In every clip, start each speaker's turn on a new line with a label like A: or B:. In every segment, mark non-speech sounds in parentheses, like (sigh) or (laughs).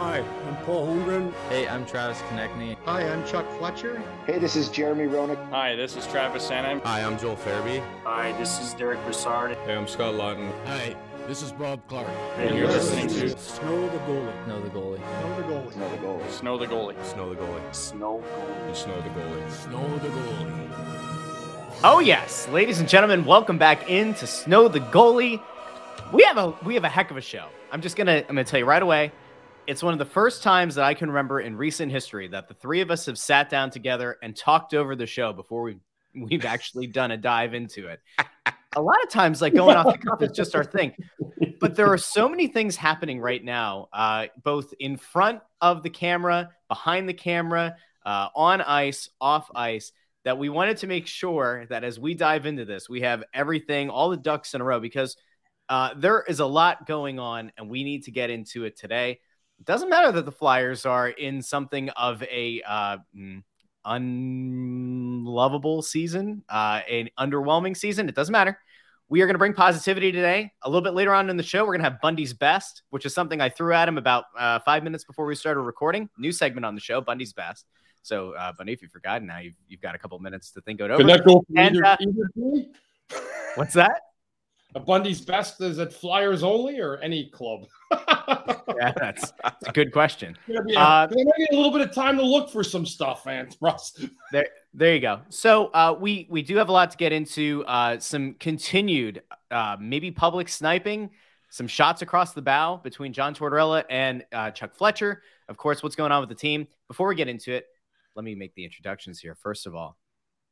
A: Hi, I'm Paul Holmgren.
B: Hey, I'm Travis Konecny.
C: Hi, I'm Chuck Fletcher.
D: Hey, this is Jeremy Roenick.
E: Hi, this is Travis Sanheim.
F: Hi, I'm Joel Farabee.
G: Hi, this is Derek Brassard.
H: Hey, I'm Scott Laughton.
I: Hi, this is Bob Clarke.
E: And you're listening to
A: Snow the Goalie.
B: Snow the goalie.
C: Snow the goalie.
D: Snow the goalie.
E: Snow the Goalie.
F: Snow the goalie.
G: Snow Goalie.
H: Snow the goalie.
I: Snow the goalie.
J: Oh yes, ladies and gentlemen, welcome back into Snow the Goalie. We have a we have a heck of a show. I'm just gonna I'm gonna tell you right away. It's one of the first times that I can remember in recent history that the three of us have sat down together and talked over the show before we've we've actually done a dive into it. (laughs) A lot of times, like going off the cuff is just our thing. (laughs) But there are so many things happening right now, uh, both in front of the camera, behind the camera, uh, on ice, off ice, that we wanted to make sure that as we dive into this, we have everything, all the ducks in a row, because uh, there is a lot going on and we need to get into it today. It doesn't matter that the Flyers are in something of a uh, mm, unlovable season, uh, an underwhelming season. It doesn't matter. We are going to bring positivity today. A little bit later on in the show, we're going to have Bundy's Best, which is something I threw at him about uh, five minutes before we started recording. New segment on the show, Bundy's Best. So, uh, Bundy, if you've forgotten, now you've, you've got a couple minutes to think it over.
H: Can that go
J: And,
H: either,
J: uh,
H: either?
J: What's that?
H: A Bundy's best is it Flyers only or any club? (laughs)
J: Yeah, that's, that's a good question.
H: Be a,
J: Uh,
H: gonna need a little bit of time to look for some stuff, man. Russ. (laughs)
J: There, there you go. So uh, we we do have a lot to get into. Uh, some continued, uh, maybe public sniping, some shots across the bow between John Tortorella and uh, Chuck Fletcher. Of course, what's going on with the team? Before we get into it, let me make the introductions here. First of all,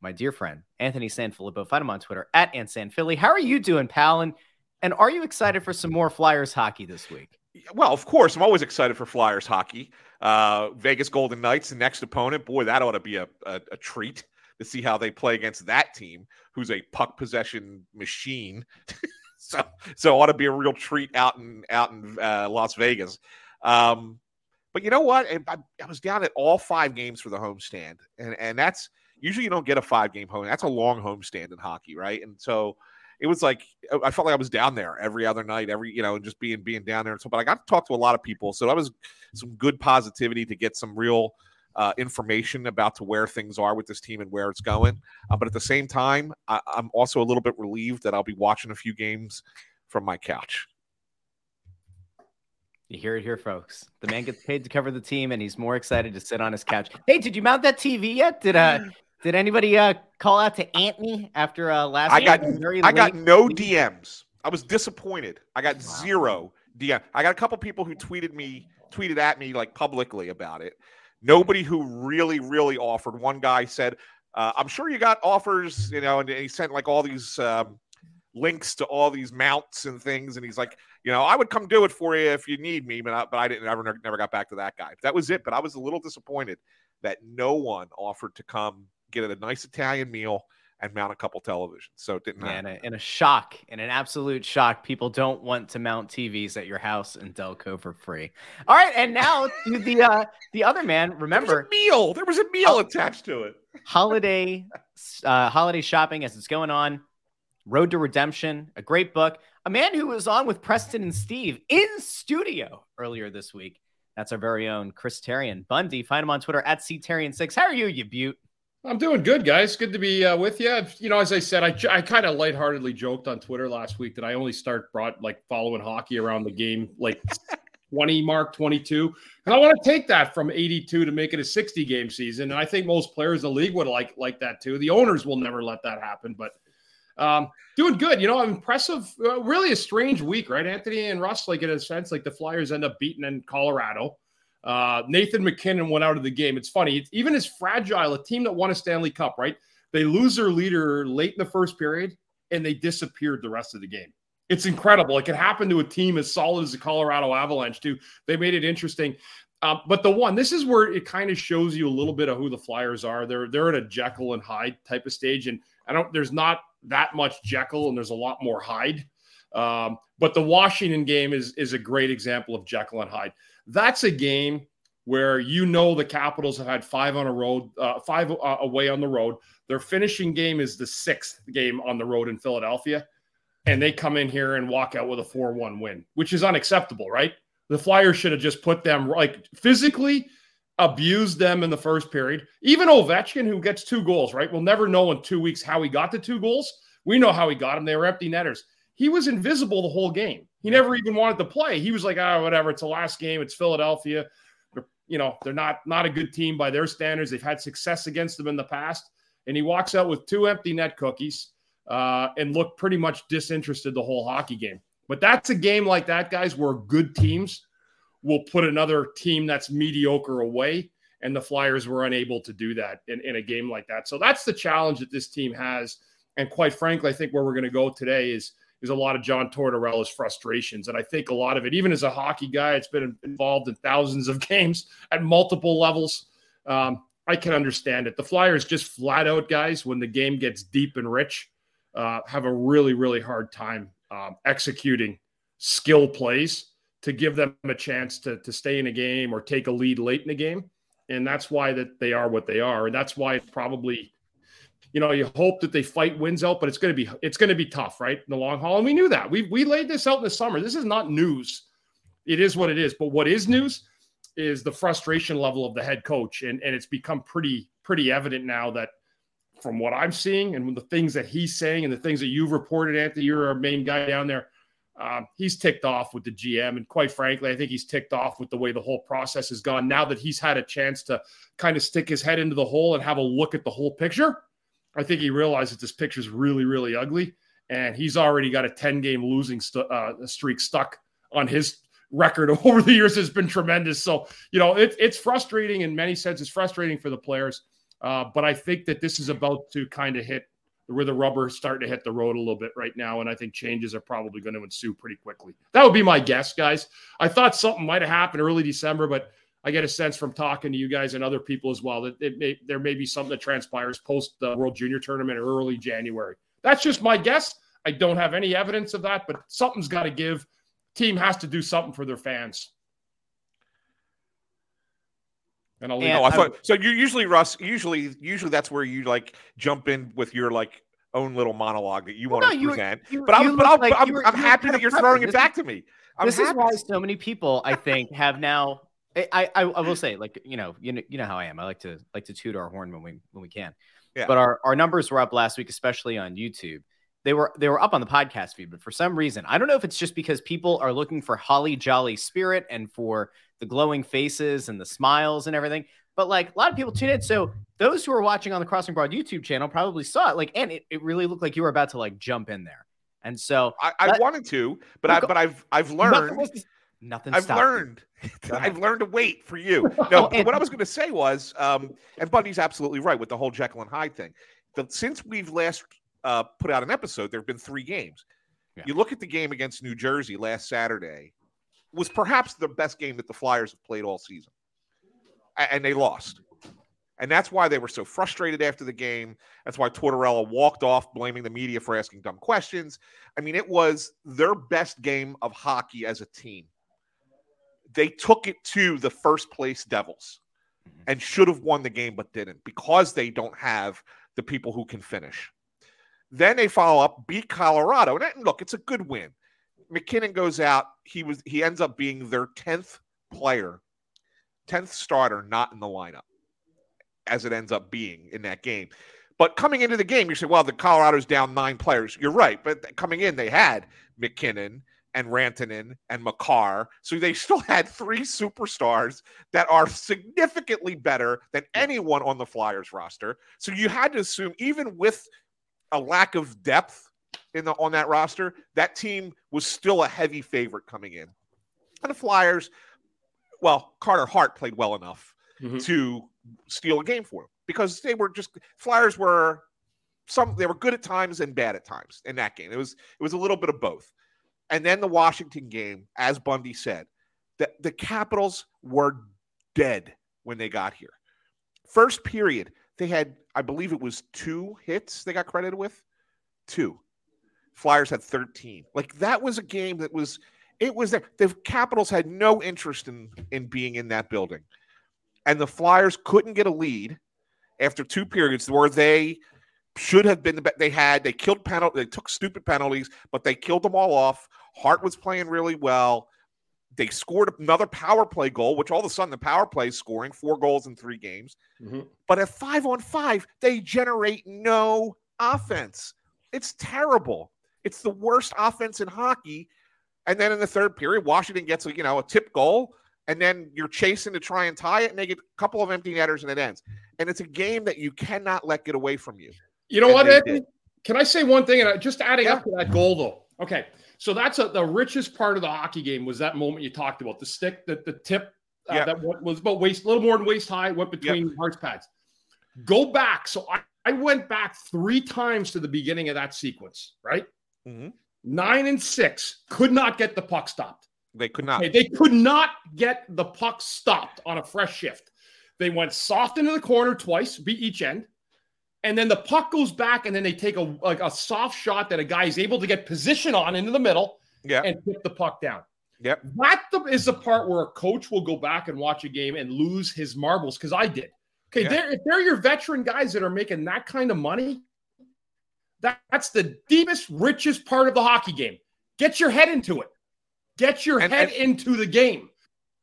J: my dear friend Anthony Sanfilippo. Find him on Twitter at AntSanPhilly. How are you doing, pal? And and are you excited for some more Flyers hockey this week?
F: Well, of course, I'm always excited for Flyers hockey. Uh, Vegas Golden Knights, the next opponent. Boy, that ought to be a, a, a treat to see how they play against that team, who's a puck possession machine. (laughs) so, so ought to be a real treat out in out in uh, Las Vegas. Um, but you know what? I- I was down at all five games for the homestand, and and that's usually you don't get a five game home. That's a long homestand in hockey, right? And so it was like I felt like I was down there every other night, every you know, and just being being down there. And so, but I got to talk to a lot of people, so that was some good positivity to get some real uh, information about to where things are with this team and where it's going. Uh, but at the same time, I, I'm also a little bit relieved that I'll be watching a few games from my couch.
J: You hear it here, folks. The man gets paid to cover the team, and he's more excited to sit on his couch. Hey, did you mount that TV yet? Did uh, did anybody uh call out to Anthony after uh last?
F: I got?
J: Very
F: I got no DMs. I was disappointed. I got zero DM. I got a couple people who tweeted me, tweeted at me like publicly about it. Nobody who really, really offered. One guy said, uh, "I'm sure you got offers," you know, and he sent like all these um, links to all these mounts and things, and he's like, you know, I would come do it for you if you need me, but I, but I didn't ever never got back to that guy. That was it. But I was a little disappointed that no one offered to come get a nice Italian meal and mount a couple televisions. So it didn't
J: Yeah,
F: happen.
J: in a, shock, in an absolute shock, people don't want to mount TVs at your house in Delco for free. All right, and now to the uh, the other man. (laughs)
F: There was
J: Remember,
F: a meal. There was a meal
J: Oh.
F: attached to it.
J: holiday uh, holiday shopping as it's going on. Road to Redemption, a great book. A man who was on with Preston and Steve in studio earlier this week. That's our very own Chris Therien Bundy. Find him on Twitter at ctherien6. How are you, you butte?
H: I'm doing good, guys. Good to be uh, with you. You know, as I said, I kind of lightheartedly joked on Twitter last week that I only start brought like following hockey around the game like (laughs) 20 mark, 22, and I want to take that from 82 to make it a 60 game season. And I think most players in the league would like like that too. The owners will never let that happen, but um, doing good. You know, impressive. Uh, really a strange week, right, Anthony and Russ? Like in a sense, like the Flyers end up beating in Colorado. Uh, Nathan MacKinnon went out of the game. It's funny, it's, even as fragile a team that won a Stanley Cup, right? They lose their leader late in the first period and they disappeared the rest of the game. It's incredible. Like it happened to a team as solid as the Colorado Avalanche, too. They made it interesting. Um, but the one, this is where it kind of shows you a little bit of who the Flyers are. They're they're at a Jekyll and Hyde type of stage, and I don't. There's not that much Jekyll, and there's a lot more Hyde. Um, but the Washington game is is a great example of Jekyll and Hyde. That's a game where you know the Capitals have had five on a road, uh, five uh, away on the road. Their finishing game is the sixth game on the road in Philadelphia, and they come in here and walk out with a four-one win, which is unacceptable, right? The Flyers should have just put them like physically abused them in the first period. Even Ovechkin, who gets two goals, right? We'll never know in two weeks how he got the two goals. We know how he got them. They were empty netters. He was invisible the whole game. He never even wanted to play. He was like, ah, oh, whatever. It's the last game. It's Philadelphia. They're, you know, they're not not a good team by their standards. They've had success against them in the past. And he walks out with two empty net cookies uh, and looked pretty much disinterested the whole hockey game. But that's a game like that, guys, where good teams will put another team that's mediocre away. And the Flyers were unable to do that in, in a game like that. So that's the challenge that this team has. And quite frankly, I think where we're going to go today is is a lot of John Tortorella's frustrations. And I think a lot of it, even as a hockey guy, it's been involved in thousands of (laughs) games at multiple levels. Um, I can understand it. The Flyers just flat out, guys, when the game gets deep and rich, uh, have a really, really hard time um, executing skill plays to give them a chance to, to stay in a game or take a lead late in the game. And that's why that they are what they are. And that's why it's probably, you know, you hope that they fight wins out, but it's going to be, it's going to be tough, right? In the long haul. And we knew that we, we laid this out in the summer. This is not news. It is what it is. But what is news is the frustration level of the head coach. And, and it's become pretty, pretty evident now that from what I'm seeing and the things that he's saying and the things that you've reported, Anthony, you're our main guy down there um, he's ticked off with the GM. And quite frankly, I think he's ticked off with the way the whole process has gone. Now that he's had a chance to kind of stick his head into the hole and have a look at the whole picture, I think he realizes this picture is really, really ugly. And he's already got a 10 game losing st- uh, streak stuck on his record (laughs) over the years has been tremendous. So, you know, it, it's frustrating in many senses, frustrating for the players. Uh, but I think that this is about to kind of hit where the rubber is starting to hit the road a little bit right now, and I think changes are probably going to ensue pretty quickly. That would be my guess, guys. I thought something might have happened early December, but I get a sense from talking to you guys and other people as well that it may, there may be something that transpires post the World Junior Tournament or early January. That's just my guess. I don't have any evidence of that, but something's got to give. Team has to do something for their fans.
F: And I'll leave. And, oh, I thought so. You usually, Russ. Usually, usually that's where you like jump in with your like own little monologue that you well, want no, to present. You, but I'm, but I'm, like I'm, I'm happy that you're throwing it back to me. I'm
J: this
F: happy.
J: is why so many people, I think, have now. I, I, I will say, like you know, you know, you know how I am. I like to like to toot our horn when we when we can. Yeah. But our our numbers were up last week, especially on YouTube. They were they were up on the podcast feed, but for some reason, I don't know if it's just because people are looking for holly jolly spirit and for the glowing faces and the smiles and everything but like a lot of people tune in. So those who are watching on the Crossing Broad YouTube channel probably saw it. Like, and it, it really looked like you were about to like jump in there. And so
F: I, I that, wanted to, but I but I've I've learned
J: nothing.
F: I've learned. (laughs) I've learned to wait for you. (laughs) No, oh, what I was going to say was, um, and Bundy's absolutely right with the whole Jekyll and Hyde thing. That since we've last uh, put out an episode, there have been three games. Yeah. You look at the game against New Jersey last Saturday, was perhaps the best game that the Flyers have played all season and they lost. And that's why they were so frustrated after the game. That's why Tortorella walked off blaming the media for asking dumb questions. I mean, it was their best game of hockey as a team. They took it to the first place Devils mm-hmm. and should have won the game, but didn't because they don't have the people who can finish. Then they follow up, beat Colorado. And look, it's a good win. MacKinnon goes out. He was he ends up being their 10th player 10th starter not in the lineup, as it ends up being in that game. But coming into the game, you say, well, the Colorado's down nine players. You're right. But coming in, they had MacKinnon and Rantanen and Makar. So they still had three superstars that are significantly better than anyone on the Flyers roster. So you had to assume, even with a lack of depth in the on that roster, that team was still a heavy favorite coming in. And the Flyers, well, Carter Hart played well enough mm-hmm. to steal a game for them because they were just Flyers were some they were good at times and bad at times in that game. It was it was a little bit of both. And then the Washington game, as Bundy said, the, the Capitals were dead when they got here. First period, they had, I believe it was two hits they got credited with. Two. Flyers had 13. Like that was a game that was it was there. The Capitals had no interest in in being in that building, and the Flyers couldn't get a lead after two periods where they should have been the they had they killed penalty they took stupid penalties but they killed them all off hart was playing really well They scored another power play goal, which all of a sudden the power play is scoring four goals in three games.
H: Mhm.
F: But at five on five, they generate no offense. It's terrible. It's the worst offense in hockey. And then in the third period, Washington gets a you know a tip goal, and then you're chasing to try and tie it, and they get a couple of empty netters, and it ends. And it's a game that you cannot let get away from you.
H: You know
F: And
H: what, Anthony? Can I say one thing? And I- just adding
F: Yeah.
H: up to that goal, though. Okay, so that's a, the richest part of the hockey game was that moment you talked about the stick, that the tip uh,
F: Yeah.
H: that was about waist, a little more than waist high, went between Hart's pads. Go back. So I, I went back three times to the beginning of that sequence. Right,
F: Mhm.
H: nine and six could not get the puck stopped.
F: They could not.
H: Okay, they could not get the puck stopped on a fresh shift. They went soft into the corner twice, beat each end, and then the puck goes back, and then they take a like a soft shot that a guy is able to get position on into the middle
F: Yeah.
H: and tip the puck down.
F: Yep.
H: That the, is the part where a coach will go back and watch a game and lose his marbles because I did. Okay,
F: Yeah.
H: they're, if they're your veteran guys that are making that kind of money, that, that's the deepest, richest part of the hockey game. Get your head into it. Get your
F: And-
H: head
F: and-
H: into the game.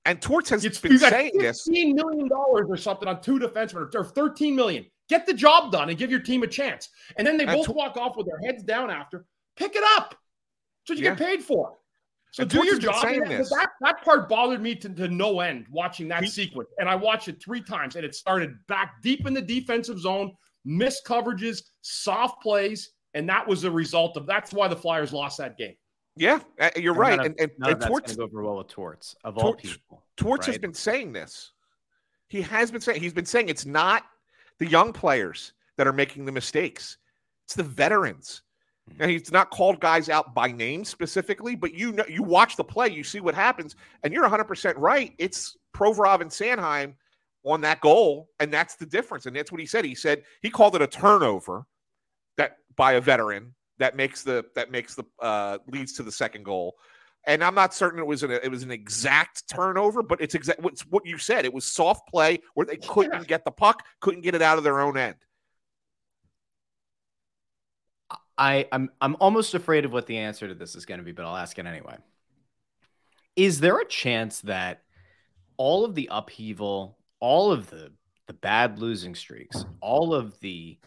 F: And Torts has
H: It's
F: been
H: you got
F: saying this.
H: fifteen million dollars or something on two defensemen, or thirteen million. Get the job done and give your team a chance. And then they
F: And
H: both
F: Tor-
H: walk off with their heads down after. Pick it up. That's what you
F: Yeah.
H: get paid for. So
F: And
H: do
F: Torts
H: your job. that, that that part bothered me to, to no end watching that
F: He-
H: sequence. And I watched it three times, and it started back deep in the defensive zone, missed coverages, soft plays, and that was the result of. That's why the Flyers lost that game.
F: Yeah, uh, you're
J: And
F: right.
J: none of-
F: And, and,
J: of
F: and Torts,
J: go over well with Torts of all people.
F: Torts has been saying this. He has been saying he's been saying it's not the young players that are making the mistakes. It's the veterans.
J: Hmm.
F: And he's not called guys out by name specifically, but you know you watch the play, you see what happens, and you're 100% right. It's Provorov and Sanheim on that goal, and that's the difference. And that's what he said. He said he called it a turnover that by a veteran that makes the that makes the uh leads to the second goal. And I'm not certain it was an it was an exact turnover, but it's exact what's what you said. It was soft play where they couldn't get the puck, couldn't get it out of their own end.
J: I, I'm I'm almost afraid of what the answer to this is going to be, but I'll ask it anyway. Is there a chance that all of the upheaval, all of the the bad losing streaks, all of the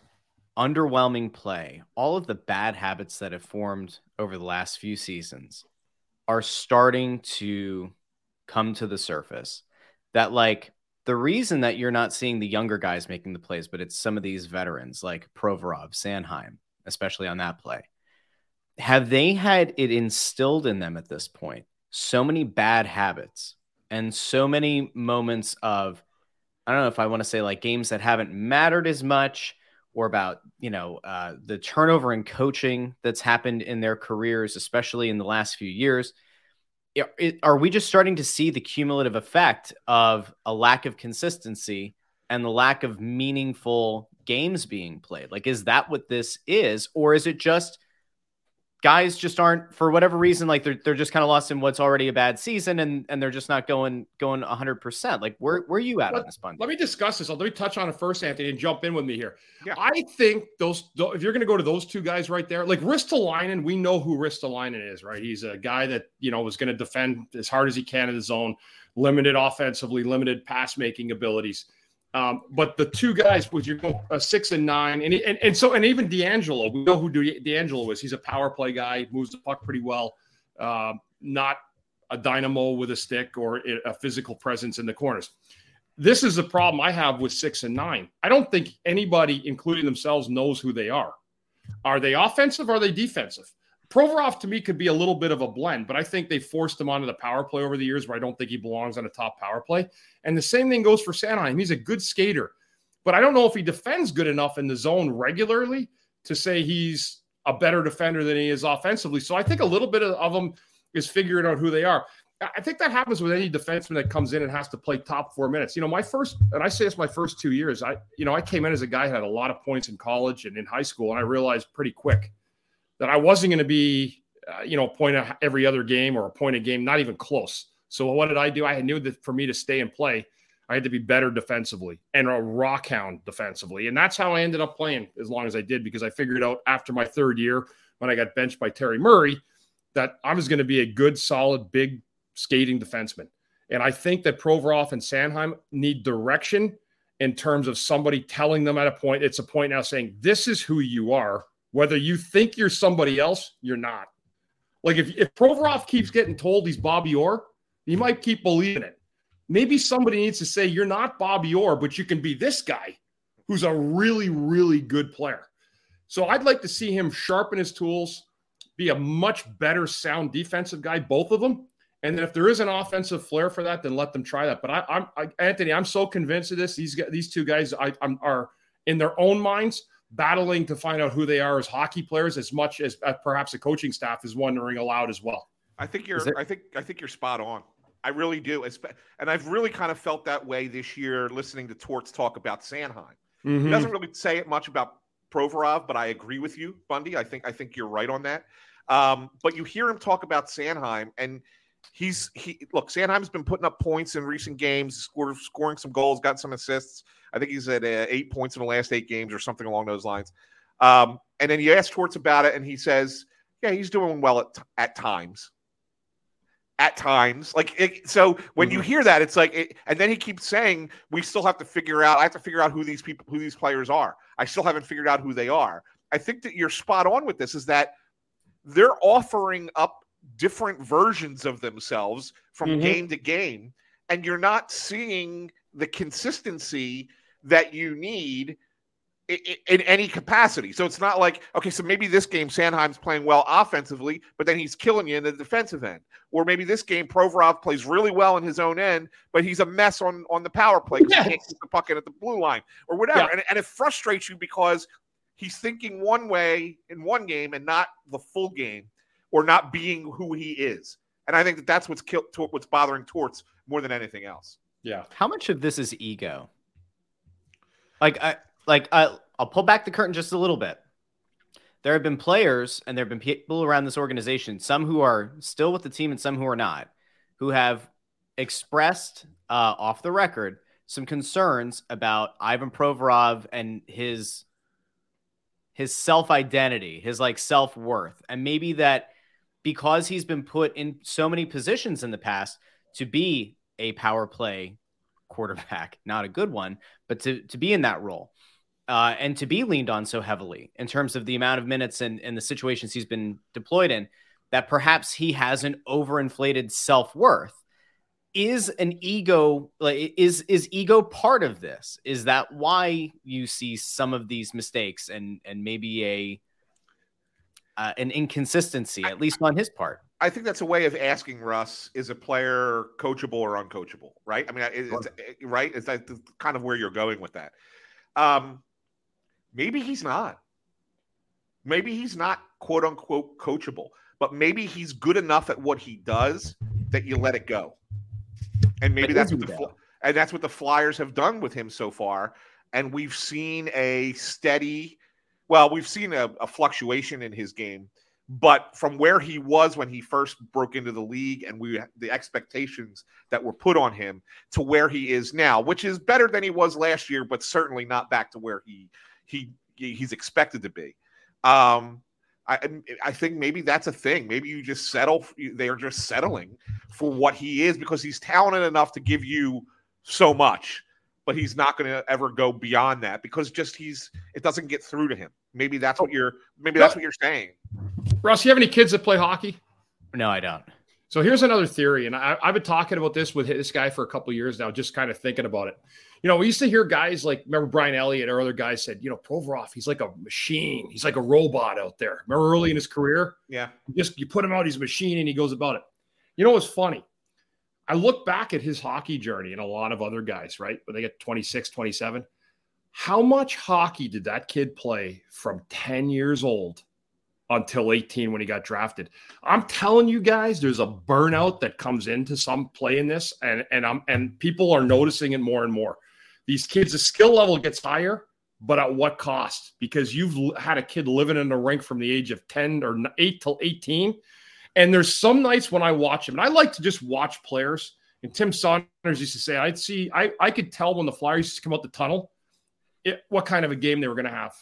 J: underwhelming play, all of the bad habits that have formed over the last few seasons are starting to come to the surface? That like the reason that you're not seeing the younger guys making the plays, but it's some of these veterans like Provorov, Sanheim, especially on that play. Have they had it instilled in them at this point? So many bad habits and so many moments of, I don't know if I want to say like games that haven't mattered as much or about, you know, uh, the turnover in coaching that's happened in their careers, especially in the last few years. Are we just starting to see the cumulative effect of a lack of consistency and the lack of meaningful games being played? Like, is that what this is? Or is it just guys just aren't, for whatever reason, like they're, they're just kind of lost in what's already a bad season and, and they're just not going, going 100%? Like, where, where are you at on this, Bundy?
H: Let me discuss this. Let me touch on it first, Anthony, and jump in with me here.
F: Yeah.
H: I think those, tho- if you're going to go to those two guys right there, like Ristolainen, we know who Ristolainen is, right? He's a guy that, you know, was going to defend as hard as he can in the zone, limited offensively, limited pass making abilities. Um, but the two guys, with your uh, six and nine, and, and and so and even DeAngelo, we know who DeAngelo is. He's a power play guy, moves the puck pretty well. Um, not a dynamo with a stick or a physical presence in the corners. This is the problem I have with six and nine. I don't think anybody, including themselves, knows who they are. Are they offensive? Or are they defensive? Provorov to me could be a little bit of a blend, but I think they forced him onto the power play over the years where I don't think he belongs on a top power play. And the same thing goes for Sanheim. He's a good skater, but I don't know if he defends good enough in the zone regularly to say he's a better defender than he is offensively. So I think a little bit of, of them is figuring out who they are. I think that happens with any defenseman that comes in and has to play top four minutes. You know, my first, and I say this my first two years, I, you know, I came in as a guy who had a lot of points in college and in high school, and I realized pretty quick that I wasn't going to be, uh, you know, a point every other game or a point a game, not even close. So what did I do? I knew that for me to stay and play, I had to be better defensively and a rock hound defensively. And that's how I ended up playing as long as I did because I figured out after my third year when I got benched by Terry Murray that I was going to be a good, solid, big skating defensemen. And I think that Provorov and Sanheim need direction in terms of somebody telling them at a point, it's a point now saying, this is who you are. Whether you think you're somebody else, you're not. Like if, if Provorov keeps getting told he's Bobby Orr, he might keep believing it. Maybe somebody needs to say, you're not Bobby Orr, but you can be this guy who's a really, really good player. So I'd like to see him sharpen his tools, be a much better sound defensive guy, both of them. And then if there is an offensive flair for that, then let them try that. But I, I'm I, Anthony, I'm so convinced of this. These these two guys, I, I'm, are in their own minds battling to find out who they are as hockey players, as much as, as perhaps the coaching staff is wondering aloud as well.
F: I think you're.
J: It-
F: I think. I think you're spot on. I really do. And I've really kind of felt that way this year, listening to Torts talk about Sanheim.
H: Mm-hmm.
F: He doesn't really say it much about Provorov, but I agree with you, Bundy. I think I think you're right on that. Um, but you hear him talk about Sanheim, and he's he look. Sanheim's been putting up points in recent games, scored, scoring some goals, got some assists. I think he's at uh, eight points in the last eight games or something along those lines. Um, and then you ask Torts about it, and he says, "Yeah, he's doing well at at times." At times, like it, so, when you hear that, it's like, it, and then he keeps saying, "We still have to figure out. I have to figure out who these people, who these players are. I still haven't figured out who they are." I think that you're spot on with this. Is that they're offering up different versions of themselves from
H: Mhm.
F: game to game, and you're not seeing the consistency that you need i- i- in any capacity. So it's not like, okay, so maybe this game Sanheim's playing well offensively, but then he's killing you in the defensive end. Or maybe this game Provorov plays really well in his own end, but he's a mess on, on the power play because he can't
H: Yes.
F: keep the puck in at the blue line or whatever.
H: Yeah.
F: And, and it frustrates you because he's thinking one way in one game and not the full game or not being who he is. And I think that that's what's killed, what's bothering Torts more than anything else.
H: Yeah.
J: How much of this is ego? Like I like I I'll pull back the curtain just a little bit. There have been players and there have been people around this organization, some who are still with the team and some who are not, who have expressed uh, off the record some concerns about Ivan Provorov and his his self-identity, his like self-worth, and maybe that because he's been put in so many positions in the past to be a power play quarterback, (laughs) not a good one, but to, to be in that role uh, and to be leaned on so heavily in terms of the amount of minutes and, and the situations he's been deployed in, that perhaps he has an overinflated self worth. Is an ego like is is ego part of this? Is that why you see some of these mistakes and and maybe a uh, an inconsistency at least on his part?
F: I think that's a way of asking Russ: Is a player coachable or uncoachable? Right? I mean, it- it's, right? Is that kind of where you're going with that? Um, maybe he's not. Maybe he's not quote unquote coachable, but maybe he's good enough at what he does that you let it go. And maybe
J: But
F: that's what the
J: though?
F: and that's what the Flyers have done with him so far. And we've seen a steady, well, we've seen a, a fluctuation in his game, but from where he was when he first broke into the league and we the expectations that were put on him to where he is now, which is better than he was last year, but certainly not back to where he he he's expected to be. Um, I I think maybe that's a thing. Maybe you just settle. They are just settling for what he is because he's talented enough to give you so much, but he's not going to ever go beyond that because just he's it doesn't get through to him. Maybe that's what you're. Maybe that's what you're saying.
H: Russ, you have any kids that play hockey?
J: No, I don't.
H: So here's another theory, and I, I've been talking about this with this guy for a couple of years now, just kind of thinking about it. You know, we used to hear guys like, remember Brian Elliott or other guys said, you know, Provorov, he's like a machine, he's like a robot out there. Remember early in his career,
F: Yeah.
H: just you put him out, he's a machine, and he goes about it. You know what's funny? I look back at his hockey journey and a lot of other guys, right? When they get 26, 27. How much hockey did that kid play from 10 years old until 18 when he got drafted? I'm telling you guys, there's a burnout that comes into some play in this, and and I'm and people are noticing it more and more. These kids, the skill level gets higher, but at what cost? Because you've had a kid living in the rink from the age of 10 or 8 till 18. And there's some nights when I watch him, and I like to just watch players. And Tim Saunders used to say, I'd see, I, I could tell when the Flyers used to come out the tunnel, it, what kind of a game they were going to have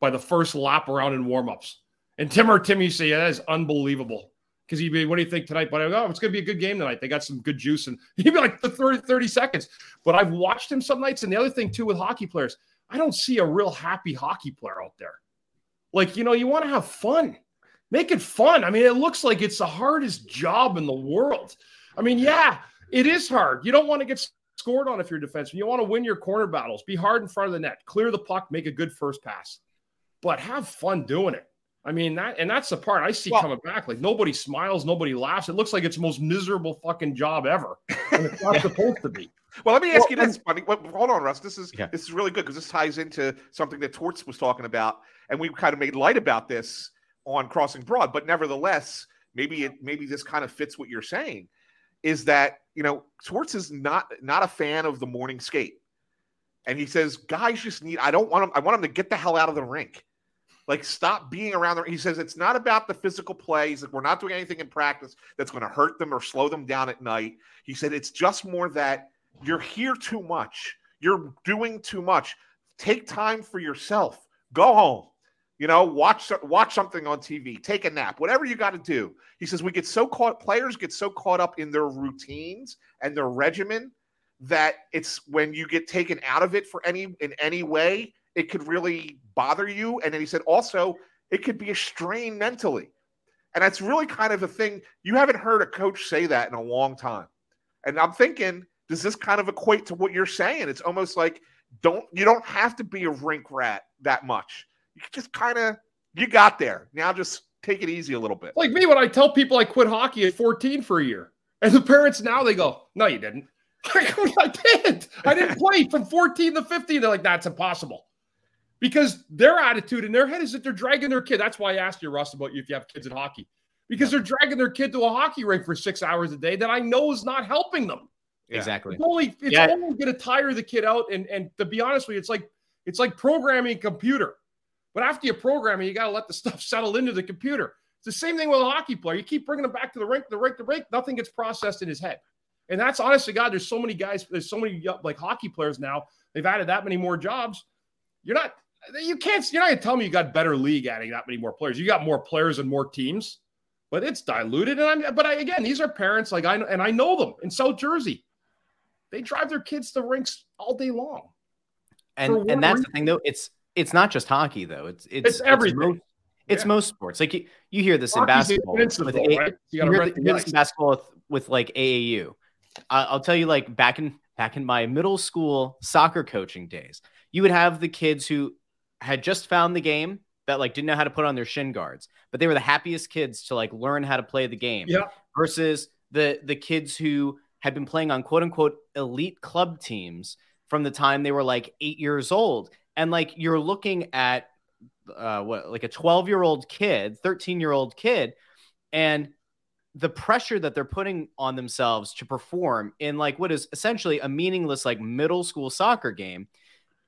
H: by the first lap around in warmups. And Tim or Tim to say, yeah, that is unbelievable. because he'd be, what do you think tonight? But I go, oh, it's going to be a good game tonight. They got some good juice. And (laughs) he'd be like the 30, 30 seconds. But I've watched him some nights. And the other thing, too, with hockey players, I don't see a real happy hockey player out there. Like, you know, you want to have fun, make it fun. I mean, it looks like it's the hardest job in the world. I mean, yeah, it is hard. You don't want to get scored on if you're defenseman. You want to win your corner battles, be hard in front of the net, clear the puck, make a good first pass, but have fun doing it. I mean that, and that's the part I see
F: Well-
H: coming back. Like nobody smiles, nobody laughs. It looks like it's the most miserable fucking job ever, (laughs) and it's not supposed to be.
F: Well, let me ask
H: Well,
F: you this, buddy. Wait, Hold on, Russ. This is
J: Yeah.
F: this is really good because this ties into something that Torts was talking about, and we kind of made light about this on Crossing Broad. But nevertheless, maybe it maybe this kind of fits what you're saying. Is that you know Torts is not not a fan of the morning skate, and he says guys just need. I don't want them. I want them to get the hell out of the rink. Like stop being around there. He says it's not about the physical plays. Like we're not doing anything in practice that's going to hurt them or slow them down at night. He said it's just more that you're here too much. You're doing too much. Take time for yourself. Go home. You know, watch watch something on TV. Take a nap. Whatever you got to do. He says we get so caught. Players get so caught up in their routines and their regimen that it's when you get taken out of it for any in any way, it could really bother you. And then he said also it could be a strain mentally. And that's really kind of a thing. You haven't heard a coach say that in a long time. And I'm thinking, does this kind of equate to what you're saying? It's almost like don't you don't have to be a rink rat that much. You just kind of you got there. Now just take it easy a little bit.
H: Like me, when I tell people I quit hockey at 14 for a year, and the parents now they go, "No, you didn't." (laughs) "I did. I didn't play from 14 to 15." They're like, "That's impossible," because their attitude in their head is that they're dragging their kid. That's why I asked you, Russ, about you if you have kids in hockey, because they're dragging their kid to a hockey rink for six hours a day that I know is not helping them.
F: Yeah.
J: Exactly.
H: It's only it's
J: Yeah.
H: only going to tire the kid out. And and to be honest with you, it's like it's like programming a computer. But after you program it, you got to let the (laughs) stuff settle into the computer. It's the same thing with a hockey player. You keep bringing him back to the rink, the rink, the rink. Nothing gets processed in his head. And that's honest to God. There's so many guys. There's so many like hockey players now. They've added that many more jobs. You're not. You can't. You're not gonna tell me you got better league adding that many more players. You got more players and more teams, but it's diluted. And I'm. But I, again, these are parents like I and I know them in South Jersey. They drive their kids to rinks all day long.
J: and and that's the thing though it's it's not just hockey though it's it's,
H: It's everything.
J: most, it's
H: Yeah.
J: most sports like you, you hear this in basketball with A-
H: right? You
J: you hear, the- hear this basketball with, with like AAU I- I'll tell you like back in back in my middle school soccer coaching days you would have the kids who had just found the game that like didn't know how to put on their shin guards but they were the happiest kids to like learn how to play the game
H: Yeah.
J: versus the the kids who had been playing on quote unquote elite club teams from the time they were like eight years old. And like you're looking at uh, what like a 12 year old kid, 13 year old kid, and the pressure that they're putting on themselves to perform in like what is essentially a meaningless like middle school soccer game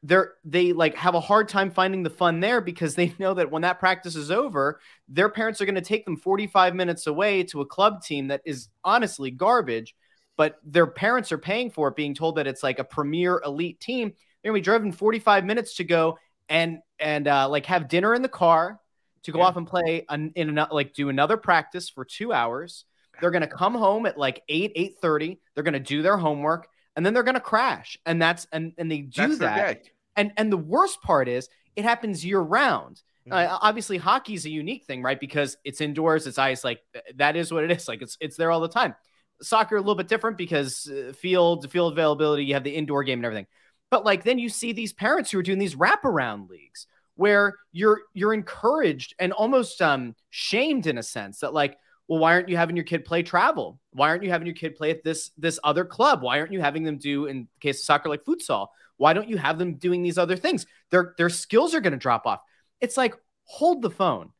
J: they're they like have a hard time finding the fun there because they (laughs) know that when that practice is over their parents are going to take them 45 minutes away to a club team that is honestly garbage but their parents are paying for it being told that it's like a premier elite team. They're going to be driven 45 minutes to go and and uh, like have dinner in the car to go
F: Yeah.
J: off and play an, in another like do another practice for two hours. They're going to come home at like 8 8.30 they're going to do their homework and then they're going to crash and that's and and they do
F: That's
J: that and and the worst part is it happens year round.
F: Mhm.
J: Uh, obviously, hockey is a unique thing, right? Because it's indoors, it's ice. Like that is what it is. Like it's it's there all the time. Soccer a little bit different because uh, field field availability. You have the indoor game and everything. But like then you see these parents who are doing these wraparound leagues where you're you're encouraged and almost um shamed in a sense that like well why aren't you having your kid play travel? Why aren't you having your kid play at this this other club? Why aren't you having them do in the case of soccer like futsal? Why don't you have them doing these other things? Their their skills are going to drop off. It's like hold the phone.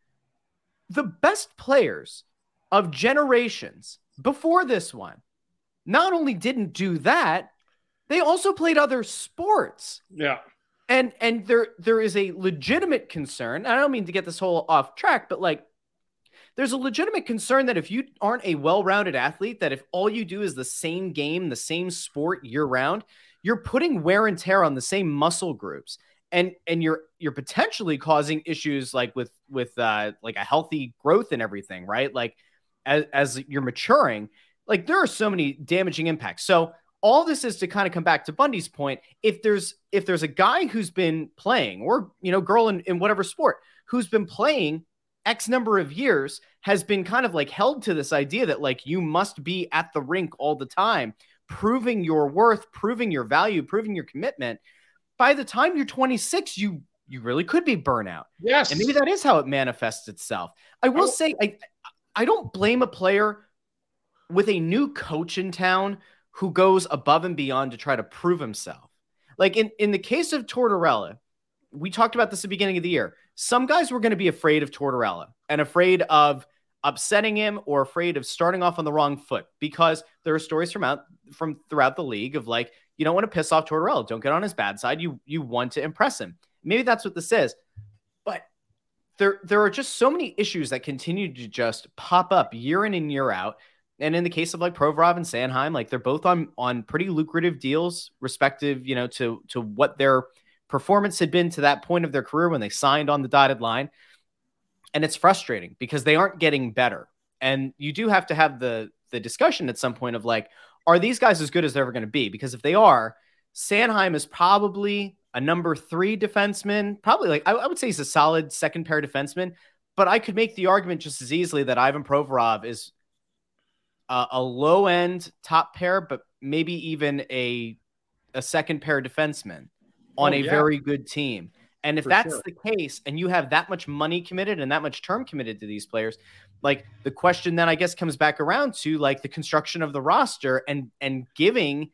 J: The best players of generations before this one not only didn't do that they also played other sports.
H: Yeah.
J: and and there there is a legitimate concern i don't mean to get this whole off track but like there's a legitimate concern that if you aren't a well-rounded athlete that if all you do is the same game the same sport year round you're putting wear and tear on the same muscle groups and and you're you're potentially causing issues like with with uh like a healthy growth and everything right like as, as you're maturing, like there are so many damaging impacts. So all this is to kind of come back to Bundy's point. If there's if there's a guy who's been playing, or you know, girl in, in whatever sport, who's been playing X number of years, has been kind of like held to this idea that like you must be at the rink all the time, proving your worth, proving your value, proving your commitment. By the time you're 26, you you really could be burnout.
H: Yes.
J: And maybe that is how it manifests itself. I will say I I don't blame a player with a new coach in town who goes above and beyond to try to prove himself. Like in, in the case of Tortorella, we talked about this at the beginning of the year. Some guys were going to be afraid of Tortorella and afraid of upsetting him or afraid of starting off on the wrong foot because there are stories from out from throughout the league of like you don't want to piss off Tortorella, don't get on his bad side. You you want to impress him. Maybe that's what this is. But there there are just so many issues that continue to just pop up year in and year out and in the case of like Provorov and Sanheim, like they're both on on pretty lucrative deals, respective, you know, to to what their performance had been to that point of their career when they signed on the dotted line. And it's frustrating because they aren't getting better. And you do have to have the the discussion at some point of like, are these guys as good as they're ever going to be? Because if they are, Sanheim is probably a number three defenseman, probably like I, I would say he's a solid second pair defenseman. But I could make the argument just as easily that Ivan Provorov is uh, a low end top pair, but maybe even a a second pair defenseman on
H: Oh,
J: a
H: yeah.
J: very good team. And if
H: For
J: that's
H: sure.
J: the case, and you have that much money committed and that much term committed to these players, like the question then I guess comes back around to like the construction of the roster and and giving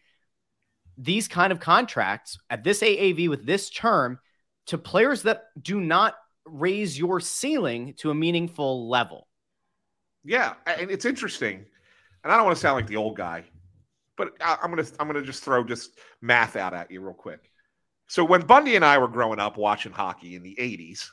J: these kind of contracts at this AAV with this term to players that do not raise your ceiling to a meaningful level.
F: Yeah, and it's interesting, and I don't want to sound like the old guy, but I- I'm gonna I'm gonna just throw just math out at you real quick. So when Bundy and I were growing up watching hockey in the '80s,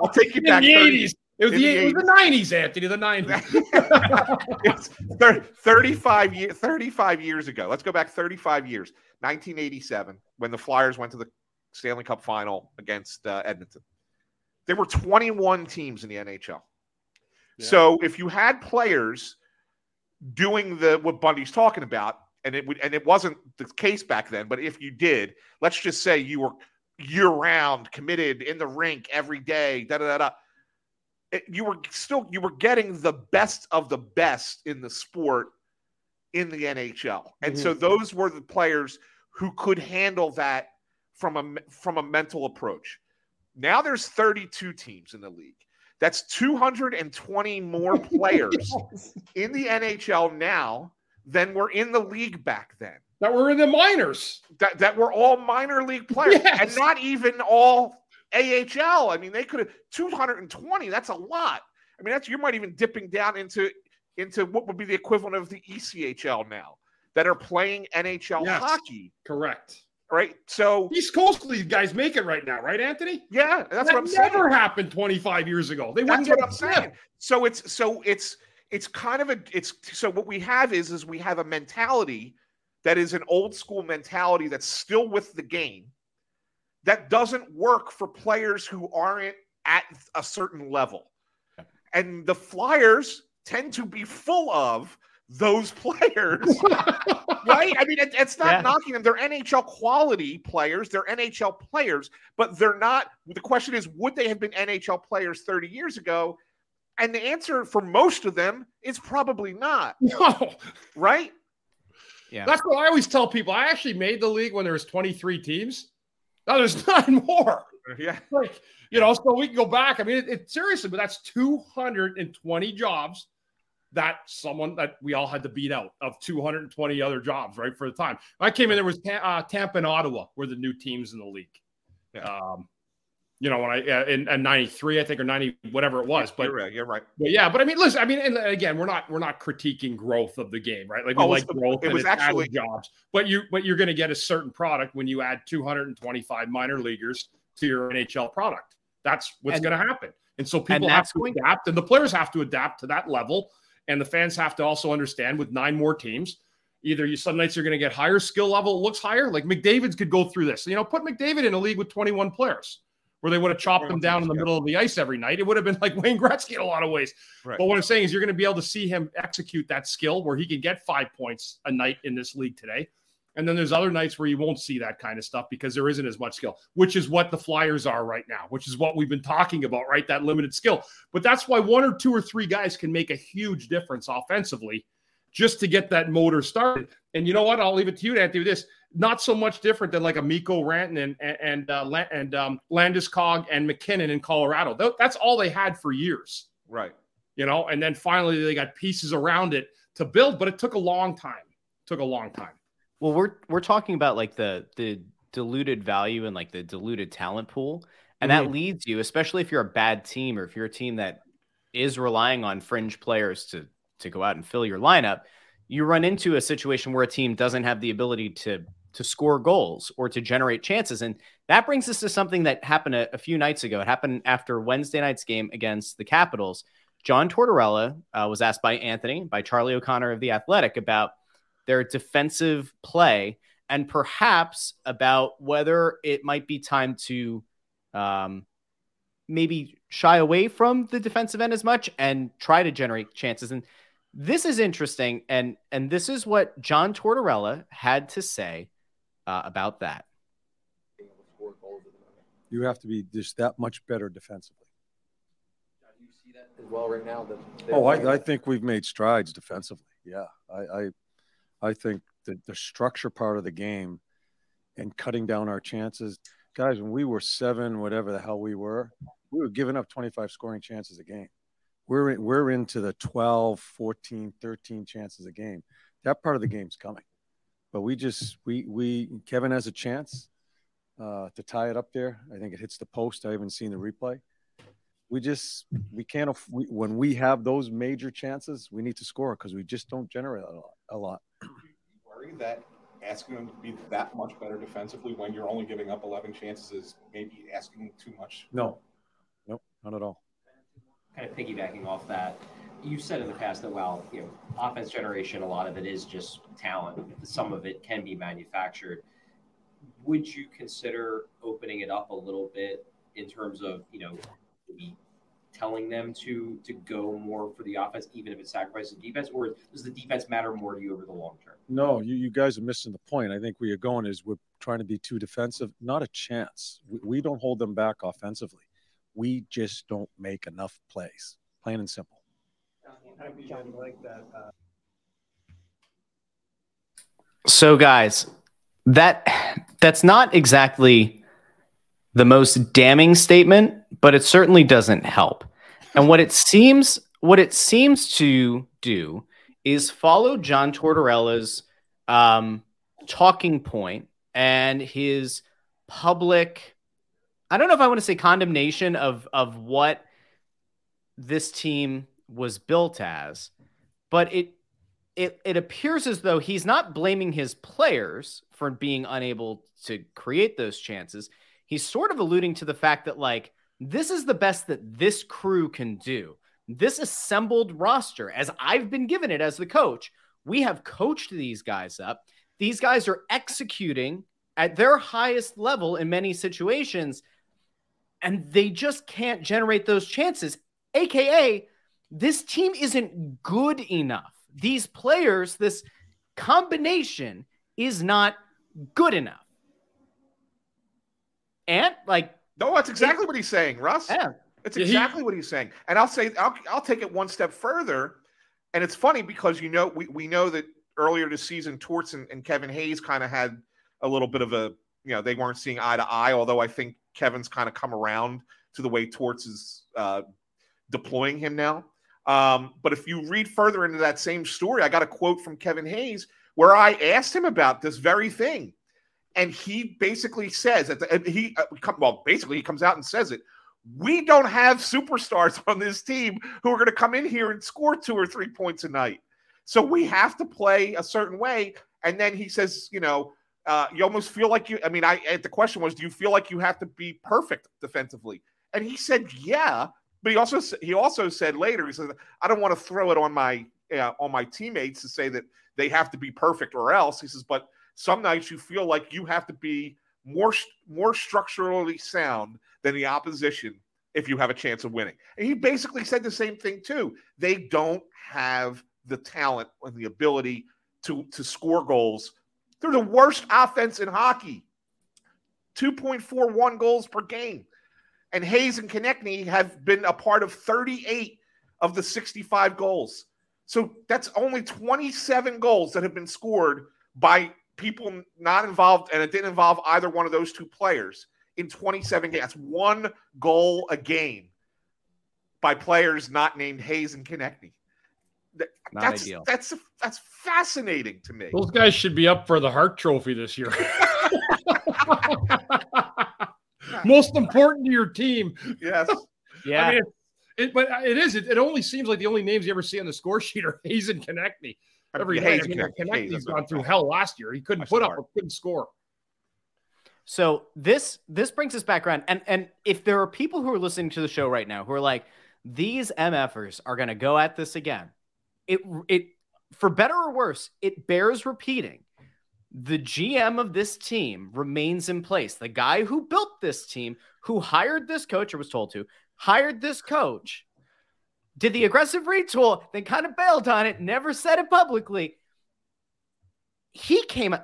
F: I'll take you (laughs)
H: in
F: back.
H: the
F: 30
H: 80s. It was the,
F: the
H: it was the 90s, Anthony, the 90s. (laughs)
F: it's thir- 35 years 35 years ago. Let's go back 35 years. 1987 when the Flyers went to the Stanley Cup final against uh, Edmonton. There were 21 teams in the NHL. So if you had players doing the what Bundy's talking about and it would and it wasn't the case back then, but if you did, let's just say you were year round committed in the rink every day, da da da da you were still you were getting the best of the best in the sport in the NHL. And so mm-hmm. those were the players who could handle that from a from a mental approach. Now there's 32 teams in the league. That's 220 more (laughs) players in the NHL now than were in the league back then.
H: that were in the minors.
F: That that were all minor league players (laughs) and not even all AHL. I mean, they could have 220. That's a lot. I mean, that's you might even dipping down into into what would be the equivalent of the ECHL now that are playing NHL
H: Yes.
F: hockey,
H: Correct.
F: right? So
H: East Coast League guys make it right now, right, Anthony?
F: yeah, that's
H: that
F: what I'm saying.
H: never happened 25 years ago. They wouldn't
F: That's what
H: get
F: I'm saying. So it's so it's it's kind of a it's so what we have is is we have a mentality that is an old school mentality that's still with the game that doesn't work for players who aren't at a certain level. And the Flyers tend to be full of those (laughs) players, (laughs) right? I mean, it, it's not
J: Yeah.
F: knocking them. They're NHL quality players. They're NHL players, but they're not. The question is, would they have been NHL players 30 years ago? And the answer for most of them is probably not, (laughs)
H: No,
F: right?
J: Yeah.
H: that's what I always tell people. I actually made the league when there was 23 teams. Now there's (laughs) nine more.
F: Yeah.
H: Like, you know, so we can go back. I mean, it, it seriously, but that's 220 jobs that someone that we all had to beat out of 220 other jobs, right? For the time I came in, there was uh, Tampa and Ottawa were the new teams in the league.
F: Yeah.
H: Um, you know, when I uh, in, in '93, I think, or '90, whatever it was, but
F: you're right. You're right.
H: But yeah, but I mean, listen, I mean, and again, we're not we're not critiquing growth of the game, right? Like we
F: Oh, it was
H: like
F: the-
H: growth.
F: it
H: and
F: was actually-
H: jobs, but you but you're going to get a certain product when you add 225 minor leaguers to your NHL product. That's what's going to happen, and so people
J: that's
H: have to
J: going-
H: adapt, and the players have to adapt to that level, and the fans have to also understand with nine more teams. Either you some nights you're going to get higher skill level, it looks higher. Like McDavid's could go through this. You know, put McDavid in a league with 21 players where they would have chopped them down in the middle of the ice every night. It would have been like (laughs) Wayne Gretzky in a lot of ways.
F: Right.
H: But what I'm saying is, you're going to be able to see him execute that skill where he can get five points a night in this league today. And then there's other nights where you won't see that kind of stuff because there isn't as much skill, which is what the Flyers are right now, which is what we've been talking about, right? That limited skill. But that's why one or two or three guys can make a huge difference offensively just to get that motor started. And you know what? I'll leave it to you, Anthony, with this. Not so much different than like a Mikko Rantanen and and uh, La- and um, Landeskog and MacKinnon in Colorado. Th- That's all they had for years,
F: Right.
H: you know. And then finally they got pieces around it to build, but it took a long time. took a long time.
J: Well, we're we're talking about like the the diluted value and like the diluted talent pool, and that leads you, especially if you're a bad team or if you're a team that is relying on fringe players to to go out and fill your lineup, you run into a situation where a team doesn't have the ability to to score goals or to generate chances, and that brings us to something that happened a, a few nights ago. It happened after Wednesday night's game against the Capitals. John Tortorella uh, was asked by Anthony, by Charlie O'Connor of the Athletic, about their defensive play and perhaps about whether it might be time to um, maybe shy away from the defensive end as much and try to generate chances. And this is interesting, and and this is what John Tortorella had to say uh, about that.
B: You have to be just that much better defensively.
C: Do you see that as well right now? That
B: Oh, I, I think we've made strides defensively. Yeah, I, I, I think the the structure part of the game and cutting down our chances, guys. When we were seven, whatever the hell we were, we were giving up 25 scoring chances a game. We're in, we're into the 12, 14, 13 chances a game. That part of the game's coming, but we just we we Kevin has a chance uh, to tie it up there. I think it hits the post. I haven't seen the replay we just we can't aff- we, when we have those major chances we need to score because we just don't generate a lot, a lot
D: worry that asking them to be that much better defensively when you're only giving up 11 chances is maybe asking too much?
B: no nope not at all
C: kind of piggybacking off that, you've said in the past that while you know offense generation, a lot of it is just talent. Some of it can be manufactured. Would you consider opening it up a little bit in terms of you know telling them to to go more for the offense, even if it sacrifices defense, or does the defense matter more to you over the long term?
B: no you, you guys are missing the point i think where you're going is we're trying to be too defensive not a chance we, we don't hold them back offensively we just don't make enough plays plain and simple
J: So, guys, that that's not exactly the most damning statement, but it certainly doesn't help. And what it seems what it seems to do is follow John Tortorella's um, talking point and his public. I don't know if I want to say condemnation of of what this team was built as, but it it it appears as though he's not blaming his players for being unable to create those chances. He's sort of alluding to the fact that like this is the best that this crew can do. This assembled roster, as I've been given it as the coach, we have coached these guys up. These guys are executing at their highest level in many situations, and they just can't generate those chances. AKA, this team isn't good enough. These players, this combination is not good enough. And like,
F: No, that's exactly what he's saying, Russ.
J: yeah,
F: It's
H: Yeah, he-
F: exactly what he's saying. And I'll say I'll, I'll take it one step further. And it's funny because you know we, we know that earlier this season Torts and, and Kevin Hayes kind of had a little bit of a you know they weren't seeing eye to eye. Although I think Kevin's kind of come around to the way Torts is uh, deploying him now. Um, but if you read further into that same story, I got a quote from Kevin Hayes where I asked him about this very thing, and he basically says that he uh, well basically he comes out and says it we don't have superstars (laughs) on this team who are going to come in here and score two or three points a night. So we have to play a certain way. And then he says, you know, uh, you almost feel like you. I mean, I the question was, do you feel like you have to be perfect defensively? And he said, yeah. But he also he also said later, he says I don't want to throw it on my uh, on my teammates to say that they have to be perfect or else. He says, but some nights you feel like you have to be more more structurally sound than the opposition if you have a chance of winning. And he basically said the same thing too. They don't have the talent and the ability to to score goals. They're the worst offense in hockey. 2.41 goals per game. And Hayes and Konecny have been a part of 38 of the 65 goals. So that's only 27 goals that have been scored by people not involved, and it didn't involve either one of those two players in 27 games. That's one goal a game by players not named Hayes and Konecny.
J: Not
F: that's,
J: ideal.
F: That's that's fascinating to me.
H: Those guys should be up for the Hart Trophy this year. (laughs) (laughs) (laughs) Most important to your team.
F: Yes. (laughs)
J: Yeah.
H: I mean, it, but it is. It, it only seems like the only names you ever see on the score sheet are Hayes and Konecny. Every
F: Yeah,
H: night.
F: Hayes
H: I mean,
F: and Konecny. Hayes
H: Konecny's
F: has
H: gone through hell last year. He couldn't put up
F: hard.
H: or couldn't score.
J: So this this brings us back around, and and if there are people who are listening to the show right now who are like, these MFers are going to go at this again, it it for better or worse, it bears repeating. The GM of this team remains in place. The guy who built this team, who hired this coach, or was told to hired this coach, did the aggressive retool, then kind of bailed on it, never said it publicly. He came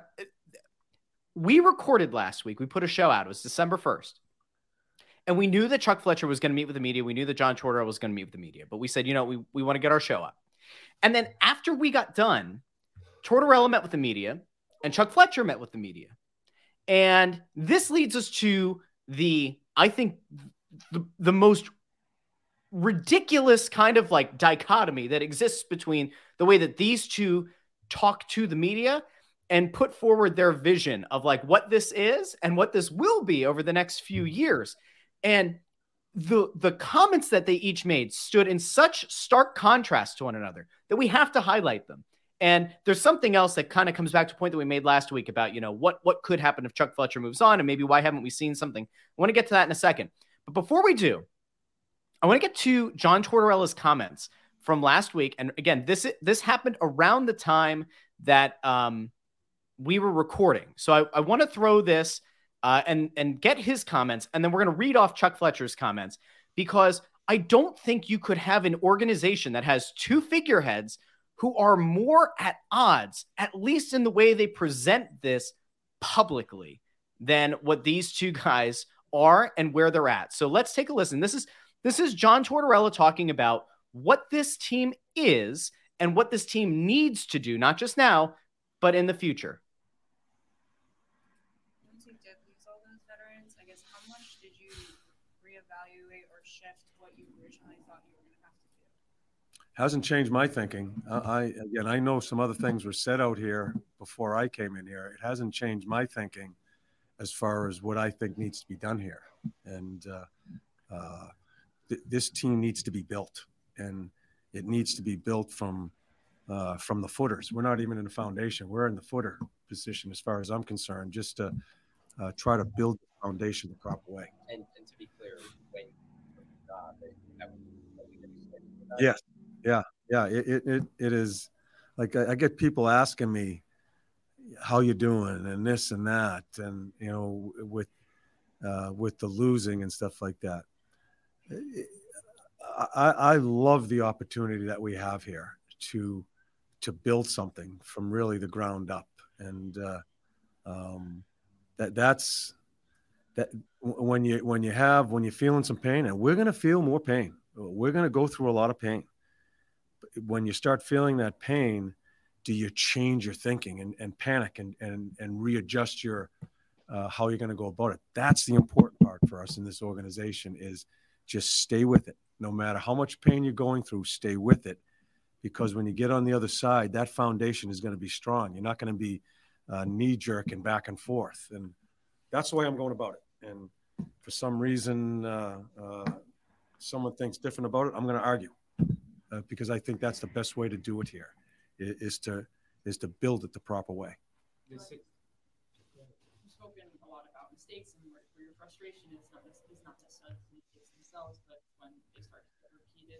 J: we recorded last week. We put a show out. It was December 1st. And we knew that Chuck Fletcher was going to meet with the media. We knew that John Tortorella was going to meet with the media. But we said, you know, we, we want to get our show up. And then after we got done, Tortorella met with the media and Chuck Fletcher met with the media. And this leads us to the, I think, the, the most ridiculous kind of like dichotomy that exists between the way that these two talk to the media and put forward their vision of like what this is and what this will be over the next few mm-hmm. years. And the the comments that they each made stood in such stark contrast to one another that we have to highlight them. And there's something else that kind of comes back to a point that we made last week about, you know, what what could happen if Chuck Fletcher moves on and maybe why haven't we seen something? I want to get to that in a second. But before we do, I want to get to John Tortorella's comments from last week. And again, this this happened around the time that um, we were recording. So I, I want to throw this uh, and and get his comments, and then we're going to read off Chuck Fletcher's comments because I don't think you could have an organization that has two figureheads who are more at odds, at least in the way they present this publicly, than what these two guys are and where they're at. So let's take a listen. This is this is John Tortorella talking about what this team is and what this team needs to do, not just now, but in the future.
K: Once you did lose all those veterans, I guess how much did you reevaluate or shift what you originally thought you were going to have to do?
B: Hasn't changed my thinking. I, I again, I know some other things were said out here before I came in here. It hasn't changed my thinking as far as what I think needs to be done here. And uh, uh, th- this team needs to be built, and it needs to be built from uh, from the footers. We're not even in the foundation. We're in the footer position, as far as I'm concerned. Just to uh, try to build the foundation the proper way.
C: And, and to be clear, when uh, they, that was,
B: Yes. Yeah. Yeah. It, it, it, it is like I, I get people asking me how you doing and this and that. And, you know, with, uh, with the losing and stuff like that. I, I love the opportunity that we have here to, to build something from really the ground up. And, uh, um, that that's, that when you, when you have, when you're feeling some pain and we're going to feel more pain, we're going to go through a lot of pain when you start feeling that pain, do you change your thinking and, and panic and, and, and readjust your uh, how you're going to go about it? That's the important part for us in this organization is just stay with it. No matter how much pain you're going through, stay with it. Because when you get on the other side, that foundation is going to be strong. You're not going to be uh, knee jerk and back and forth. And that's the way I'm going about it. And for some reason, uh, uh, someone thinks different about it, I'm going to argue uh, because I think that's the best way to do it here, is to is to build it the proper way.
K: You've spoken a lot about mistakes and where, where your frustration is not, is not necessarily the mistakes themselves, but when they start to get repeated.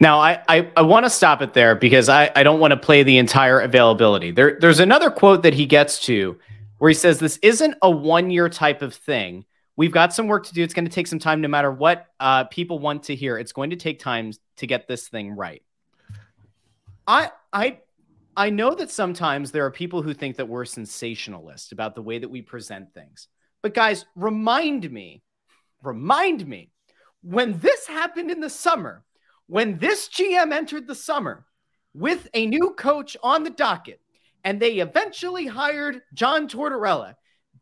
J: Now, I I, I want to stop it there because I, I don't want to play the entire availability. There there's another quote that he gets to where he says this isn't a one year type of thing. We've got some work to do. It's going to take some time, no matter what uh, people want to hear. It's going to take time to get this thing right. I I I know that sometimes there are people who think that we're sensationalist about the way that we present things. But guys, remind me, remind me when this happened in the summer, when this GM entered the summer with a new coach on the docket, and they eventually hired John Tortorella,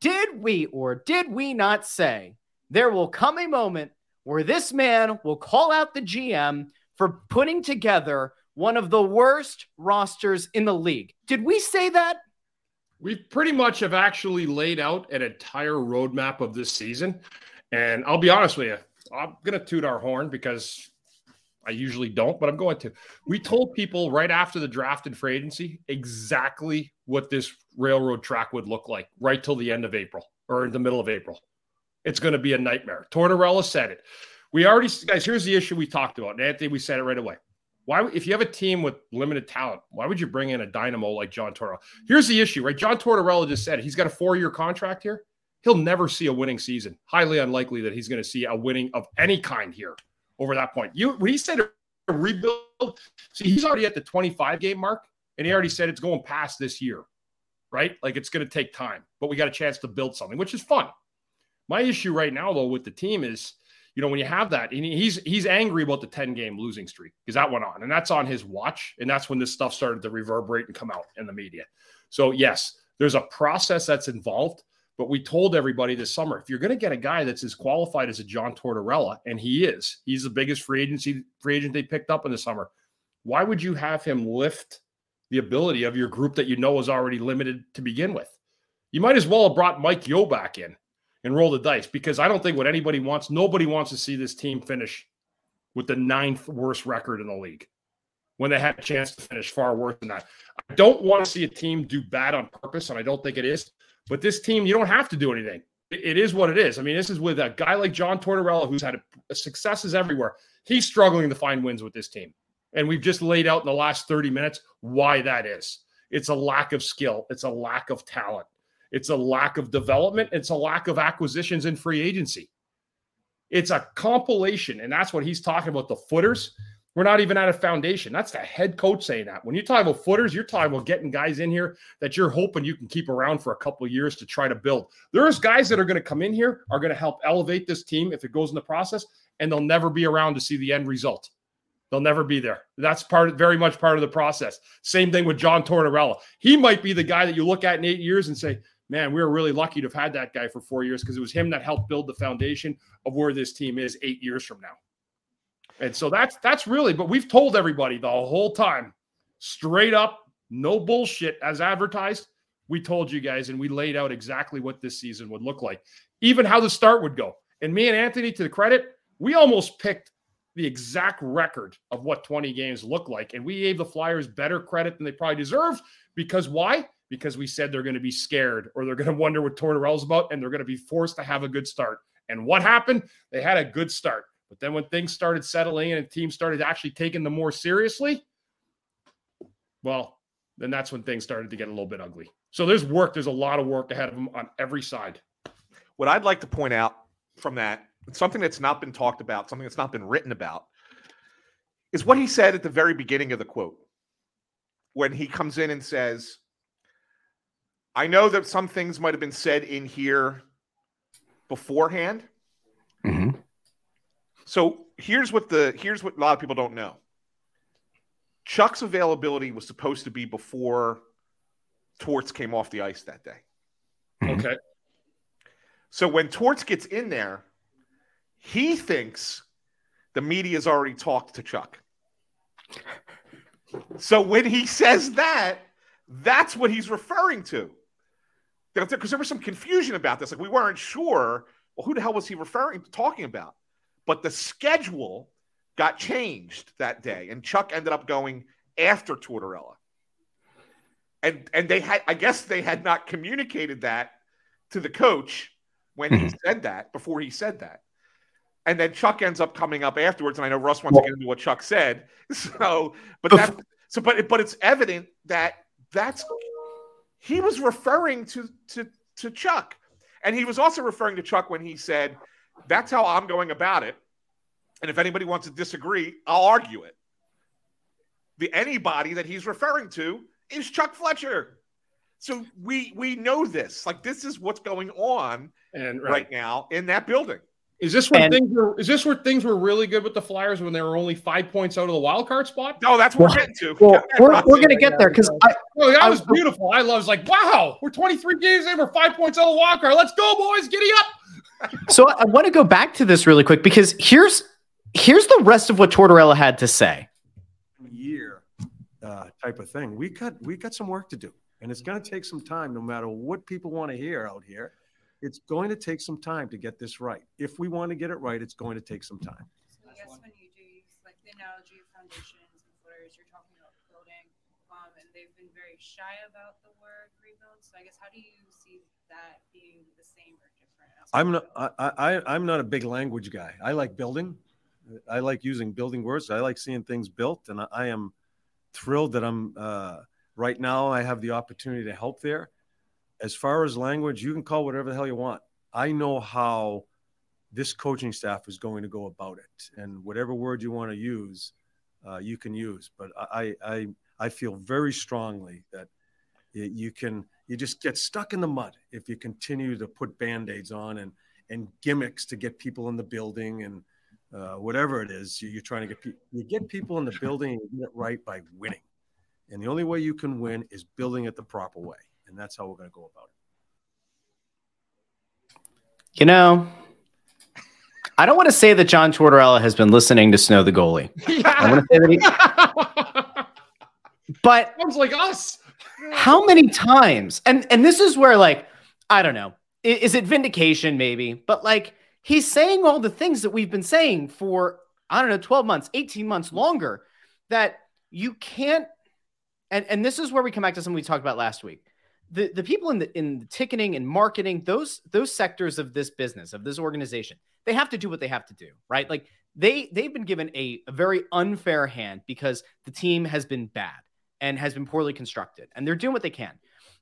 J: did we or did we not say there will come a moment where this man will call out the GM for putting together one of the worst rosters in the league? Did we say that?
H: We pretty much have actually laid out an entire roadmap of this season. And I'll be honest with you, I'm going to toot our horn because I usually don't, but I'm going to. We told people right after the draft and free agency exactly what this railroad track would look like right till the end of April or in the middle of April. It's going to be a nightmare. Tortorella said it. We already, guys, here's the issue we talked about. And Anthony, we said it right away. Why, if you have a team with limited talent, why would you bring in a dynamo like John Tortorella? Here's the issue, right? John Tortorella just said he's got a four year contract here. He'll never see a winning season. Highly unlikely that he's going to see a winning of any kind here over that point. You when he said rebuild, see, he's already at the 25 game mark, and he already said it's going past this year, right? Like it's going to take time, but we got a chance to build something, which is fun. My issue right now, though, with the team is, you know, when you have that, and he's he's angry about the 10 game losing streak because that went on, and that's on his watch, and that's when this stuff started to reverberate and come out in the media. So yes, there's a process that's involved. But we told everybody this summer if you're going to get a guy that's as qualified as a John Tortorella, and he is, he's the biggest free agency free agent they picked up in the summer. Why would you have him lift the ability of your group that you know is already limited to begin with? You might as well have brought Mike Yeo back in and roll the dice because I don't think what anybody wants, nobody wants to see this team finish with the ninth worst record in the league when they had a chance to finish far worse than that. I don't want to see a team do bad on purpose, and I don't think it is. But this team, you don't have to do anything. It is what it is. I mean, this is with a guy like John Tortorella, who's had successes everywhere. He's struggling to find wins with this team. And we've just laid out in the last 30 minutes why that is. It's a lack of skill, it's a lack of talent, it's a lack of development, it's a lack of acquisitions in free agency. It's a compilation. And that's what he's talking about the footers. We're not even at a foundation. That's the head coach saying that. When you talk about footers, you're talking about getting guys in here that you're hoping you can keep around for a couple years to try to build. There's guys that are going to come in here, are going to help elevate this team if it goes in the process, and they'll never be around to see the end result. They'll never be there. That's part of, very much part of the process. Same thing with John Tortorella. He might be the guy that you look at in eight years and say, man, we were really lucky to have had that guy for four years because it was him that helped build the foundation of where this team is eight years from now. And so that's that's really, but we've told everybody the whole time, straight up, no bullshit as advertised. We told you guys and we laid out exactly what this season would look like, even how the start would go. And me and Anthony, to the credit, we almost picked the exact record of what 20 games look like. And we gave the Flyers better credit than they probably deserved. Because why? Because we said they're going to be scared or they're going (laughs) to wonder what Tortorella's about and they're going to be forced to have a good start. And what happened? They had a good start. But then when things started settling in and teams started actually taking them more seriously, well, then that's when things started to get a little bit ugly. So there's work. There's a lot of work ahead of them on every side.
F: What I'd like to point out from that, something that's not been talked about, something that's not been written about, is what he said at the very beginning of the quote. When he comes in and says, I know that some things might have been said in here beforehand.
J: Mm-hmm.
F: So here's what the here's what a lot of people don't know. Chuck's availability was supposed to be before Torts came off the ice that day.
H: Okay.
F: So when Torts gets in there, he thinks the media's already talked to Chuck. So when he says that, that's what he's referring to. Because there was some confusion about this. Like we weren't sure. Well, who the hell was he referring talking about? But the schedule got changed that day, and Chuck ended up going after Tortorella. And and they had, I guess, they had not communicated that to the coach when mm-hmm. he said that before he said that. And then Chuck ends up coming up afterwards, and I know Russ wants well, to get into what Chuck said. (laughs) So, but that, so, but but it's evident that that's he was referring to to to Chuck. And he was also referring to Chuck when he said, That's how I'm going about it. And if anybody wants to disagree, I'll argue it. The anybody that he's referring to is Chuck Fletcher. So we we know this. Like this is what's going on
H: and
F: right,
H: right,
F: now in that building.
H: Is this where
J: And-
H: things were? Is this where things were really good with the Flyers when they were only five points out of the wild card spot?
F: No, that's what
J: Well-
F: we're getting to.
J: Well,
F: Get that
J: we're, we're gonna get there because I,
H: Oh, that
J: I-
H: was beautiful. I was like, wow, we're 23 games in, we're five points out of the wild card. Let's go, boys, giddy up.
J: So I want to go back to this really quick because here's here's the rest of what Tortorella had to say.
B: year uh, type of thing. We got we got some work to do, and it's going to take some time. No matter what people want to hear out here, it's going to take some time to get this right. If we want to get it right, it's going to take some time.
K: So I guess when you do use like the analogy of foundations and footers, you're talking about building, um, and they've been very shy about the word rebuild. So I guess how do you see that being the same or different?
B: I'm not I, I I'm not a big language guy. I like building. I like using building words. I like seeing things built, and I, I am thrilled that I'm uh, right now. I have the opportunity to help there. As far as language, you can call whatever the hell you want. I know how this coaching staff is going to go about it, and whatever word you want to use, uh, you can use. But I I I feel very strongly that you can you just get stuck in the mud if you continue to put band-aids on and and gimmicks to get people in the building and uh, whatever it is you- you're trying to get people you get people in the building and you get it right by winning and the only way you can win is building it the proper way and that's how we're going to go about it
J: You know, I don't want to say that John Tortorella has been listening to Snow the goalie, I want to say that he, (laughs) but
H: Sounds like us.
J: how many times? And and this is where like I don't know, i- is it vindication maybe? But like he's saying all the things that we've been saying for I don't know, 12 months, 18 months longer that you can't and and this is where we come back to something we talked about last week. The the people in the in the ticketing and marketing, those those sectors of this business, of this organization, they have to do what they have to do, right? Like they they've been given a, a very unfair hand because the team has been bad and has been poorly constructed, and they're doing what they can.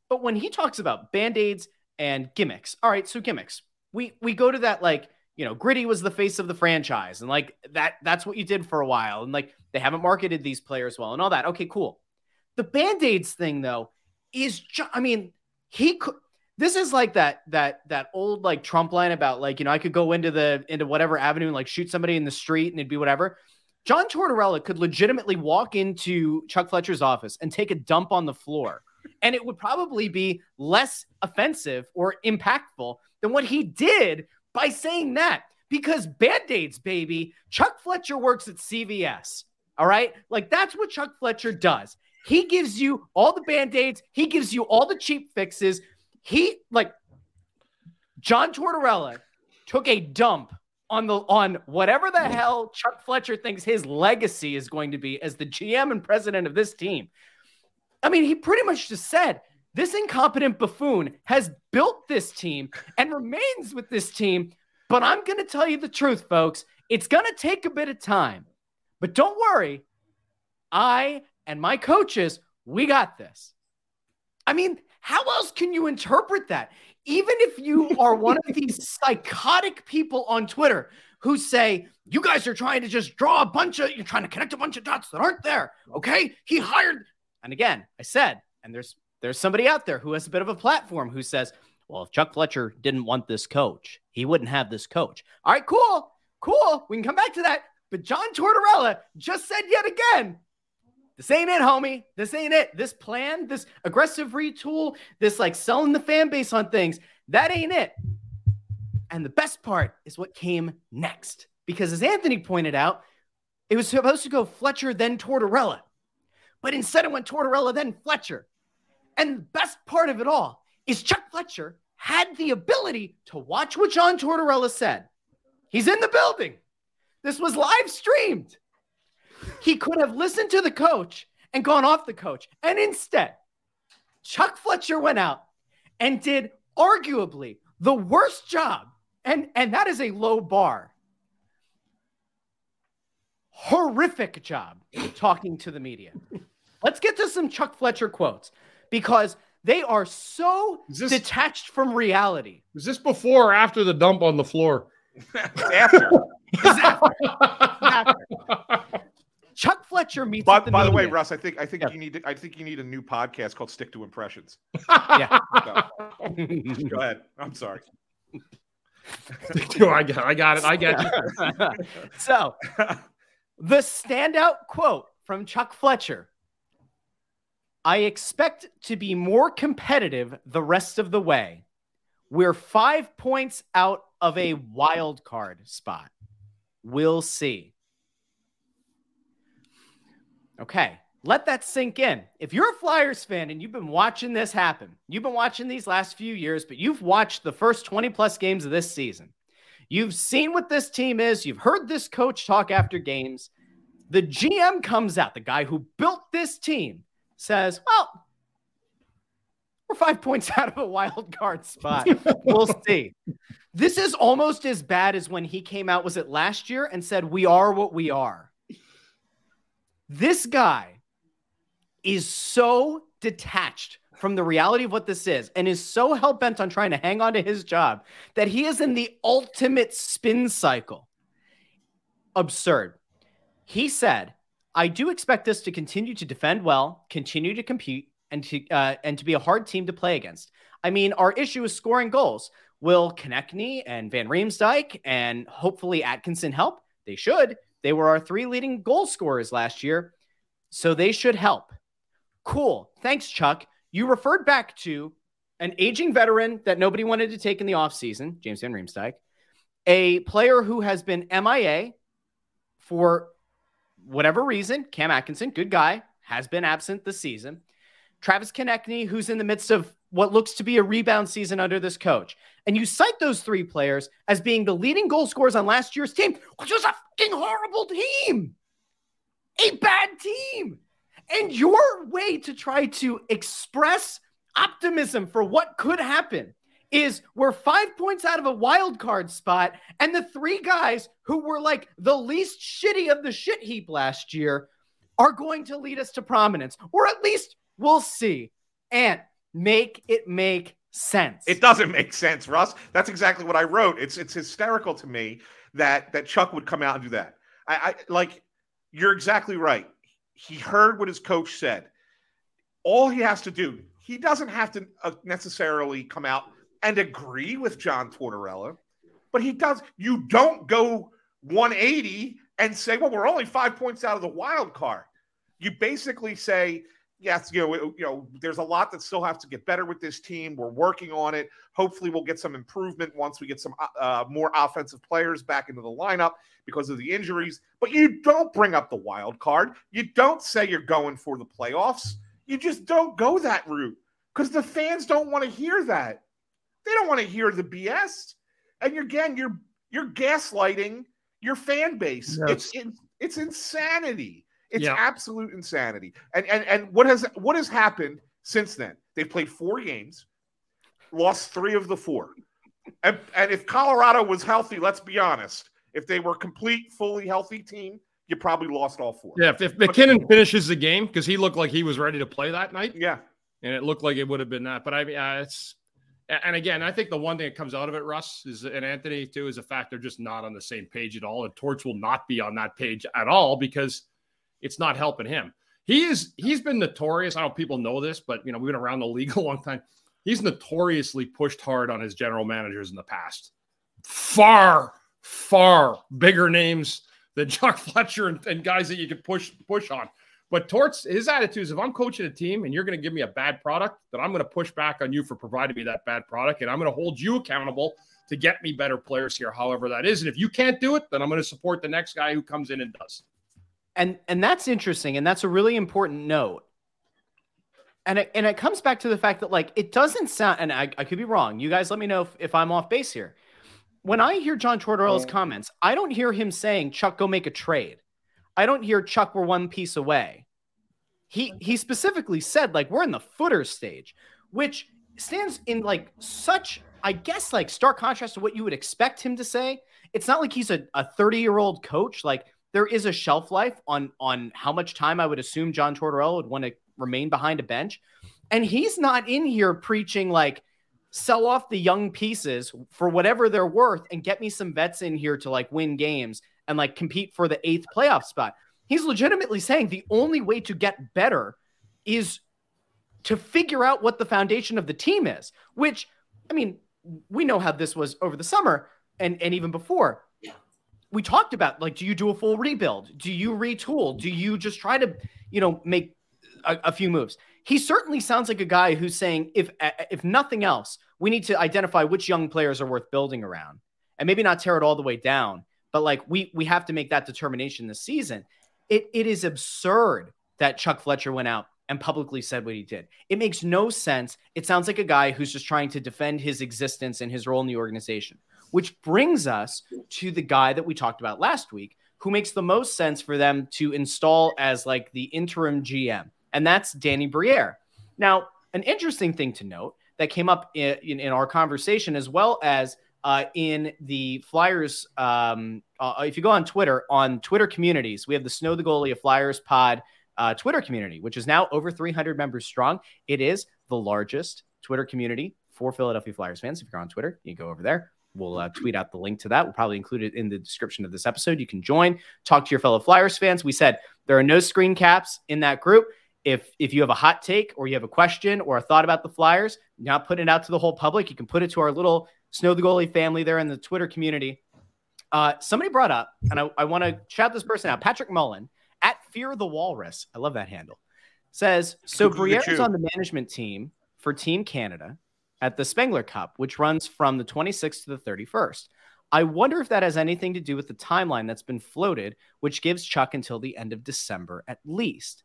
J: But when he talks about band-aids and gimmicks, all right, so gimmicks. We we go to that like, you know, Gritty was the face of the franchise, and like that that's what you did for a while. And like they haven't marketed these players well and all that. Okay, cool. The band-aids thing though is ju- I mean, he could this is like that that that old like Trump line about like, you know, I could go into the into whatever avenue and like shoot somebody in the street and it'd be whatever. John Tortorella could legitimately walk into Chuck Fletcher's office and take a dump on the floor. And it would probably be less offensive or impactful than what he did by saying that. Because band aids, baby, Chuck Fletcher works at CVS. All right. Like that's what Chuck Fletcher does. He gives you all the band aids, he gives you all the cheap fixes. He, like, John Tortorella took a dump on the on whatever the hell Chuck Fletcher thinks his legacy is going to be as the GM and president of this team. I mean, he pretty much just said this incompetent buffoon has built this team and remains with this team. But I'm going to tell you the truth, folks. It's going to take a bit of time. But don't worry. I and my coaches, we got this. I mean, how else can you interpret that? Even if you are one of (laughs) these psychotic people on Twitter who say, you guys are trying to just draw a bunch of, you're trying to connect a bunch of dots that aren't there. Okay. He hired, and again, I said, and there's there's somebody out there who has a bit of a platform who says, well, if Chuck Fletcher didn't want this coach, he wouldn't have this coach. All right, cool, cool. We can come back to that. But John Tortorella just said yet again, this ain't it, homie. This ain't it. This plan, this aggressive retool, this like selling the fan base on things, that ain't it. And the best part is what came next. Because as Anthony pointed out, it was supposed to go Fletcher, then Tortorella. But instead it went Tortorella, then Fletcher. And the best part of it all is Chuck Fletcher had the ability to watch what John Tortorella said. He's in the building. This was live streamed. He could have listened to the coach and gone off the coach. And instead, Chuck Fletcher went out and did arguably the worst job. And, and that is a low bar. Horrific job talking to the media. Let's get to some Chuck Fletcher quotes because They are so
H: this-
J: detached from reality.
H: Is this before or after the dump on the floor? (laughs)
F: After. (laughs)
J: Chuck Fletcher meets.
F: By,
J: the
F: by the way. Russ, I think I think
J: Yeah.
F: you need to, I think you need a new podcast called Stick to Impressions. (laughs)
J: Yeah.
F: No. Go ahead. I'm sorry.
H: I got, I got it. I got you. (laughs)
J: so, the standout quote from Chuck Fletcher I expect to be more competitive the rest of the way. We're five points out of a wild card spot. We'll see. Okay, let that sink in. If you're a Flyers fan and you've been watching this happen, you've been watching these last few years, but you've watched the first 20 plus games of this season. You've seen what this team is. You've heard this coach talk after games. The GM comes out, the guy who built this team says, Well, we're five (laughs) points out of a wild card spot. we'll (laughs) see. This is almost as bad as when he came out, was it last year, and said, We are what we are. This guy is so detached from the reality of what this is and is so hell bent on trying to hang on to his job that he is in the ultimate spin cycle. Absurd. He said, I do expect us to continue to defend well, continue to compete, and to uh, and to be a hard team to play against. I mean, our issue is scoring goals. Will Konecny and Van Riemsdyk and hopefully Atkinson help? They should. They were our three leading goal scorers last year, so they should help. Cool. Thanks, Chuck. You referred back to an aging veteran that nobody wanted to take in the offseason, James Van Riemsdyk, a player who has been MIA for whatever reason. Cam Atkinson, good guy, has been absent this season. Travis Konecny, who's in the midst of what looks to be a rebound season under this coach. And you cite those three players as being the leading goal scorers on last year's team, which was a fucking horrible team, a bad team. And your way to try to express optimism for what could happen is we're five points out of a wild card spot, and the three guys who were like the least shitty of the shit heap last year are going to lead us to prominence, or at least we'll see. And make it make sense.
F: It doesn't make sense, Russ. That's exactly what I wrote. It's it's hysterical to me that that Chuck would come out and do that. I, I like you're exactly right. He heard what his coach said. All he has to do, he doesn't have to uh, necessarily come out and agree with John Tortorella, but he does. You don't go 180 and say, "Well, we're only five points out of the wild card." You basically say, yes, you know, you know, there's a lot that still have to get better with this team. We're working on it. Hopefully, we'll get some improvement once we get some uh, more offensive players back into the lineup because of the injuries. But you don't bring up the wild card. You don't say you're going for the playoffs. You just don't go that route because the fans don't want to hear that. They don't want to hear the BS. And you're, again, you're you're gaslighting your fan base.
H: Yes.
F: It's it's insanity. It's
H: Yeah.
F: absolute insanity. And and and what has what has happened since then? They've played four games, lost three of the four. And and if Colorado was healthy, let's be honest, if they were complete, fully healthy team, you probably lost all four.
H: Yeah, if, if MacKinnon finishes the game because he looked like he was ready to play that night,
F: Yeah.
H: and it looked like it would have been that. But I mean, uh, it's and again, I think the one thing that comes out of it, Russ, is and Anthony too, is the fact they're just not on the same page at all. And Torts will not be on that page at all because it's not helping him. He is he's been notorious. I don't know if people know this, but you know, we've been around the league (laughs) a long time. He's notoriously pushed hard on his general managers in the past. Far, far bigger names than Chuck (laughs) Fletcher and, and guys that you could push push on. But Torts, his attitude is if I'm coaching a team and you're going to give me a bad product, then I'm going to push back on you for providing me that bad product. And I'm going to hold you accountable to get me better players here, however that is. And if you can't do it, then I'm going to support the next guy who comes in and does.
J: And and that's interesting and that's a really important note. And it, and it comes back to the fact that like it doesn't sound and I, I could be wrong. You guys let me know if, if i'm off base here. When i hear john tortorella's oh. comments i don't hear him saying chuck go make a trade. I don't hear chuck we're one piece away. He he specifically said like we're in the footer stage which stands in like such i guess like stark contrast to what you would expect him to say. It's not like he's a, a 30 year old coach. Like there is a shelf life on on how much time I would assume John Tortorella would want to remain behind a bench. And he's not in here preaching like sell off the young pieces for whatever they're worth and get me some vets in here to like win games and like compete for the eighth playoff spot. He's legitimately saying the only way to get better is to figure out what the foundation of the team is, which I mean, we know how this was over the summer and, and even before. We talked about like, do you do a full rebuild? Do you retool? Do you just try to, you know, make a, a few moves? He certainly sounds like a guy who's saying, if if nothing else, we need to identify which young players are worth building around, and maybe not tear it all the way down, but like we we have to make that determination this season. It it is absurd that Chuck Fletcher went out and publicly said what he did. It makes no sense. It sounds like a guy who's just trying to defend his existence and his role in the organization, which brings us to the guy that we talked about last week, who makes the most sense for them to install as like the interim GM, and that's Danny Briere. Now, an interesting thing to note that came up in, in, in our conversation, as well as uh, in the Flyers. Um, uh, if you go on Twitter, on Twitter communities, we have the Snow the Goalie of Flyers pod uh, Twitter community, which is now over 300 members strong. It is the largest Twitter community for Philadelphia Flyers fans. If you're on Twitter, you go over there. We'll uh, tweet out the link to that. We'll probably include it in the description of this episode. You can join, talk to your fellow Flyers fans. We said there are no screen caps in that group. If if you have a hot take or you have a question or a thought about the Flyers, not putting it out to the whole public, you can put it to our little Snow the Goalie family there in the Twitter community. Uh, somebody brought up, and I, I want to shout this person out, Patrick Mullen at Fear the Walrus. I love that handle. Says so. Briere is on the management team for Team Canada at the Spengler Cup, which runs from the 26th to the 31st. I wonder if that has anything to do with the timeline that's been floated, which gives Chuck until the end of December at least.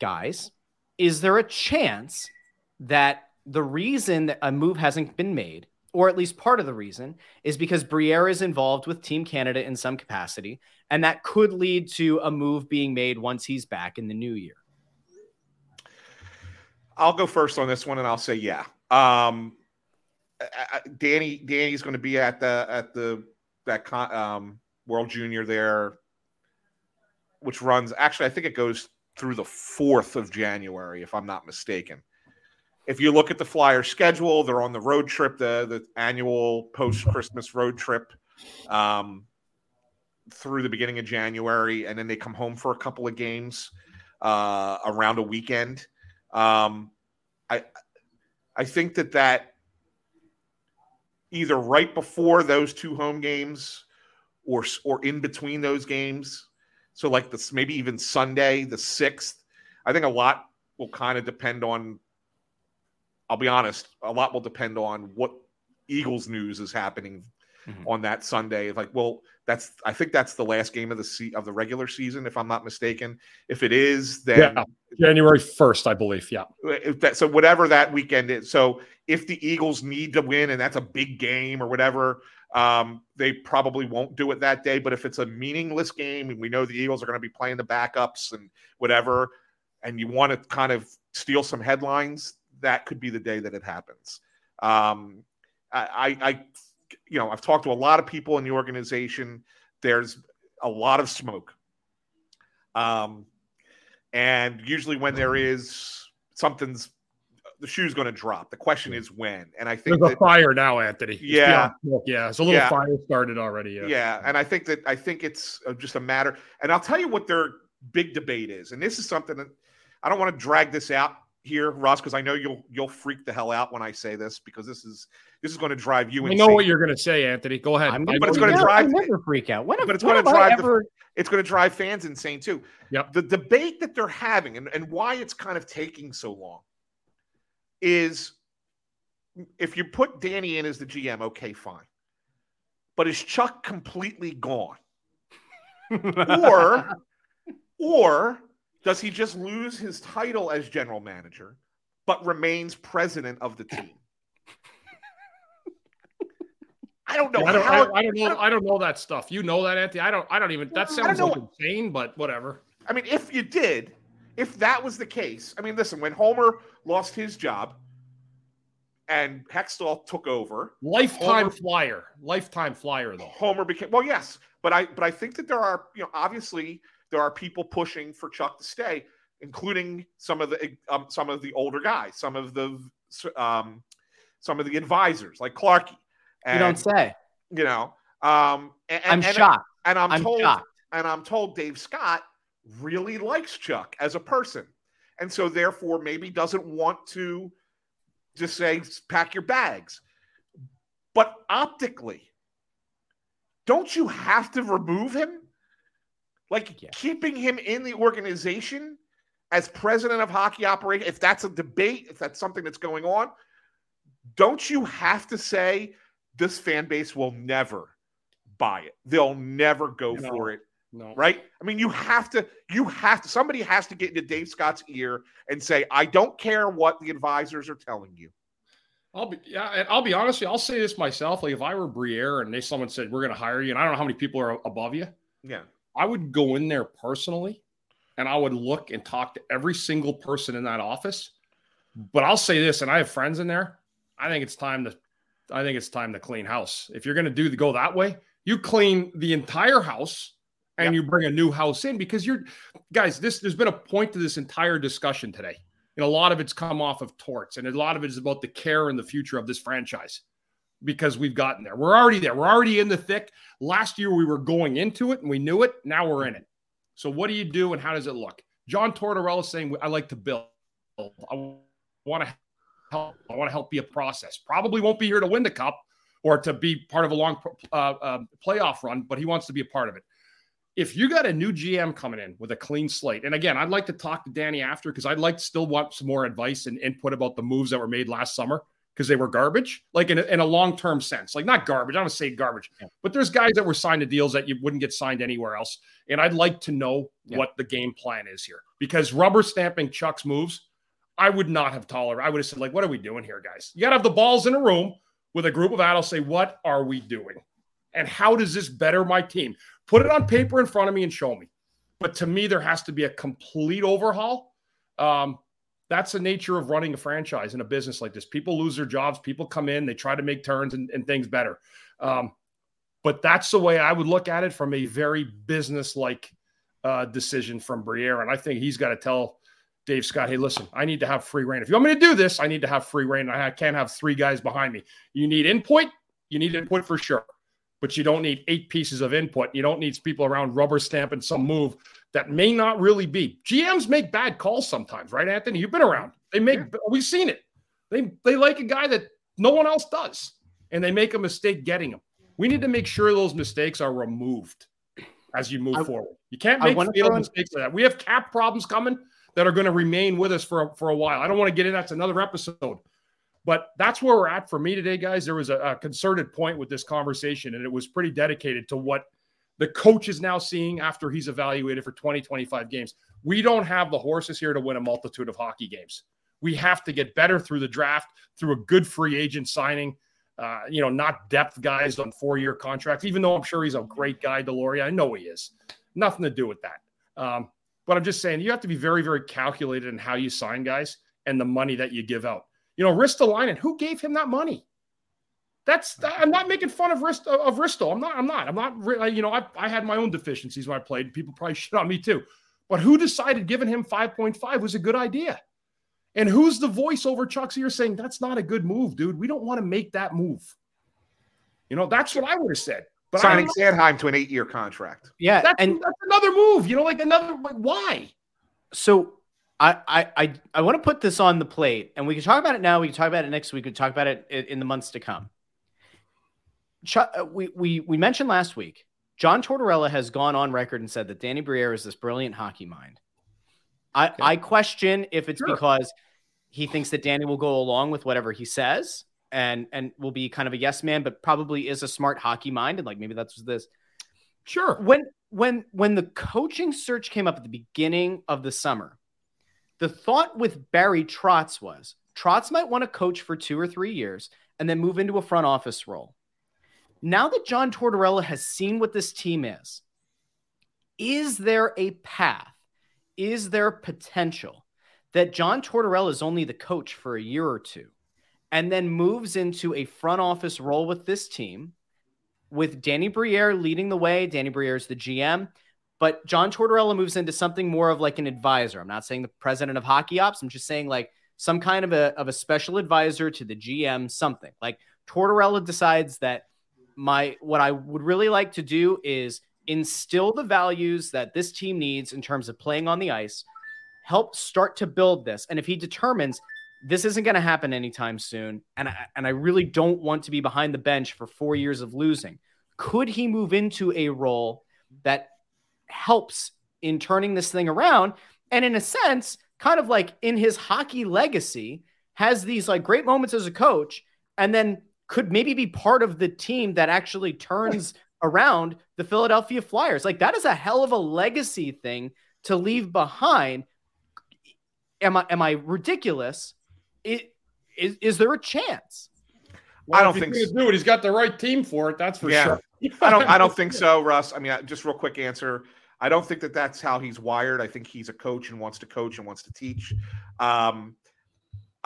J: Guys, is there a chance that the reason that a move hasn't been made or at least part of the reason, is because Briere is involved with Team Canada in some capacity, and that could lead to a move being made once he's back in the new year.
F: I'll go first on this one, and I'll say yeah. Um, Danny, Danny's going to be at the at the that um, World Junior there, which runs. Actually, I think it goes through the fourth of January, if I'm not mistaken if you look at the flyer schedule, they're on the road trip, the the annual post Christmas road trip, um, through the beginning of January, and then they come home for a couple of games uh, around a weekend. Um, I I think that that either right before those two home games or or in between those games, so like this maybe even Sunday the sixth. I think a lot will kind of depend on I'll be honest, a lot will depend on what Eagles news is happening mm-hmm. on that Sunday. Like, well, that's I think that's the last game of the se- of the regular season, if I'm not mistaken. If it is, then
H: yeah, January first, I believe. Yeah.
F: That, so whatever that weekend is. So if the Eagles need to win and that's a big game or whatever, um, they probably won't do it that day. But if it's a meaningless game and we know the Eagles are going to be playing the backups and whatever, and you want to kind of steal some headlines, that could be the day that it happens. Um, I, I, you know, I've talked to a lot of people in the organization. There's a lot of smoke. Um, and usually when there is something's the shoe's going to drop. The question is when. And I think
H: there's
F: that,
H: a fire now, Anthony.
F: Yeah,
H: yeah, it's a little yeah. fire started already. Yeah.
F: yeah, and I think that I think it's uh, just a matter. And I'll tell you what their big debate is. And this is something that I don't want to drag this out here, Ross, because I know you'll you'll freak the hell out when I say this because this is this is going to drive you.
H: I know what you're going to say, Anthony. Go ahead.
F: I'm but it's going to drive.
J: I never freak out. When
F: but it's going to drive. Ever... The, it's going to drive fans insane too.
H: Yep.
F: The debate that they're having and, and why it's kind of taking so long is if you put Danny in as the GM, okay, fine. But is Chuck completely gone? (laughs) or or does he just lose his title as general manager, but remains president of the team? I don't know.
H: I, don't, I, I, don't, know. I don't know that stuff. You know that, Anthony. I don't. I don't even. That sounds like insane, but whatever.
F: I mean, if you did, if that was the case, I mean, listen. When Homer lost his job, and Hextall took over,
H: lifetime Homer, flyer, lifetime flyer though.
F: Homer became well, yes, but I but I think that there are you know obviously there are people pushing for Chuck to stay. including some of the um, some of the older guys, some of the um, some of the advisors like Clarkey.
J: And, you don't say.
F: You know, um, and,
J: I'm
F: and,
J: shocked.
F: And I'm,
J: I'm
F: told,
J: shocked.
F: and I'm told Dave Scott really likes Chuck as a person, and so therefore maybe doesn't want to just say pack your bags. But optically, don't you have to remove him? Like yeah. keeping him in the organization as president of hockey operation, if that's a debate, if that's something that's going on, don't you have to say this fan base will never buy it? They'll never go no, for it.
H: No.
F: Right? I mean, you have to, you have to, somebody has to get into Dave Scott's ear and say, I don't care what the advisors are telling you.
H: I'll be yeah, and I'll be honest with you. I'll say this myself. Like if I were Briere and they someone said we're going to hire you, and I don't know how many people are above you.
F: Yeah,
H: I would go in there personally, and I would look and talk to every single person in that office. But I'll say this, and I have friends in there. I think it's time to, I think it's time to clean house. If you're going to do the go that way, you clean the entire house and yep. you bring a new house in because you're, guys. This there's been a point to this entire discussion today and a lot of it's come off of torts and a lot of it is about the care and the future of this franchise because we've gotten there. We're already there. We're already in the thick. Last year we were going into it and we knew it. Now we're in it. So what do you do and how does it look? John tortorella saying i like to build. I want to help. I want to help be a process. Probably won't be here to win the cup or to be part of a long uh, uh, playoff run but he wants to be a part of it. If you got a new GM coming in with a clean slate, and again, I'd like to talk to Danny after because I'd like to still want some more advice and input about the moves that were made last summer because they were garbage, like in a, in a long term sense, like not garbage. I don't say garbage, yeah. but there's guys that were signed to deals that you wouldn't get signed anywhere else. And I'd like to know yeah. what the game plan is here because rubber stamping Chuck's moves, I would not have tolerated. I would have said, like, what are we doing here, guys? You got to have the balls in a room with a group of adults say, what are we doing? And how does this better my team? Put it on paper in front of me and show me. But to me, there has to be a complete overhaul. Um, that's the nature of running a franchise in a business like this. People lose their jobs, people come in, they try to make turns and, and things better. Um, but that's the way I would look at it from a very business like uh, decision from Briere. And I think he's got to tell Dave Scott, hey, listen, I need to have free reign. If you want me to do this, I need to have free reign. I can't have three guys behind me. You need input. You need input for sure but you don't need eight pieces of input. You don't need people around rubber stamping some move that may not really be. GMs make bad calls sometimes, right, Anthony? You've been around. They make yeah. we've seen it. They they like a guy that no one else does, and they make a mistake getting him. We need to make sure those mistakes are removed as you move I, forward. You can't make fatal mistakes like that. We have cap problems coming that are going to remain with us for for a while. I don't want to get in. That's another episode. But that's where we're at for me today, guys. There was a, a concerted point with this conversation, and it was pretty dedicated to what the coach is now seeing after he's evaluated for 20, 25 games. We don't have the horses here to win a multitude of hockey games. We have to get better through the draft, through a good free agent signing. Uh, you know, not depth guys on four year contracts, even though I'm sure he's a great guy, Deslauriers. I know he is. Nothing to do with that. Um, but I'm just saying you have to be very, very calculated in how you sign guys and the money that you give out. You know, Ristolainen, who gave him that money? That's I'm not making fun of Rist of Risto. I'm not. I'm not. I'm not. You know, I, I had my own deficiencies when I played. People probably (laughs) shit on me too. But who decided giving him 5.5 was a good idea? And who's the voice over Chuck's ear saying that's not a good move, dude? We don't want to make that move. You know, that's what I would have said.
F: But signing Sanheim to an eight-year contract.
J: Yeah,
H: that's,
J: and
H: that's another move. You know, like another like why?
J: So I, I, I, want to put this on the plate, and we can talk about it now. We can talk about it next week. We can talk about it in, in the months to come. Uh, we, we, we mentioned last week, John Tortorella has gone on record and said that Danny Briere is this brilliant hockey mind. I, okay. I question if it's sure. because he thinks that Danny will go along with whatever he says and and will be kind of a yes man, but probably is a smart hockey mind, and like maybe that's this.
H: Sure.
J: When when when the coaching search came up at the beginning of the summer, the thought with Barry Trotz was Trotz might want to coach for two or three years and then move into a front office role. Now that John Tortorella has seen what this team is, is there a path? Is there potential that John Tortorella is only the coach for a year or two and then moves into a front office role with this team with Danny Briere leading the way? Danny Briere is the GM But John Tortorella moves into something more of like an advisor. I'm not saying the president of hockey ops. I'm just saying like some kind of a of a special advisor to the GM, something like Tortorella decides that my what I would really like to do is instill the values that this team needs in terms of playing on the ice, help start to build this. And if he determines this isn't going to happen anytime soon, and I, and I really don't want to be behind the bench for four years of losing, could he move into a role that helps in turning this thing around? And in a sense, kind of like in his hockey legacy, has these like great moments as a coach, and then could maybe be part of the team that actually turns around the Philadelphia Flyers. Like that is a hell of a legacy thing to leave behind. Am I am I ridiculous? It, is is there a chance?
H: Well,
F: I don't think
H: he's
F: so.
H: gonna do it. He's got the right team for it. That's for
F: Yeah.
H: sure.
F: I don't. I don't think (laughs) so, Russ. I mean, just real quick answer. I don't think that that's how he's wired. I think he's a coach and wants to coach and wants to teach. Um,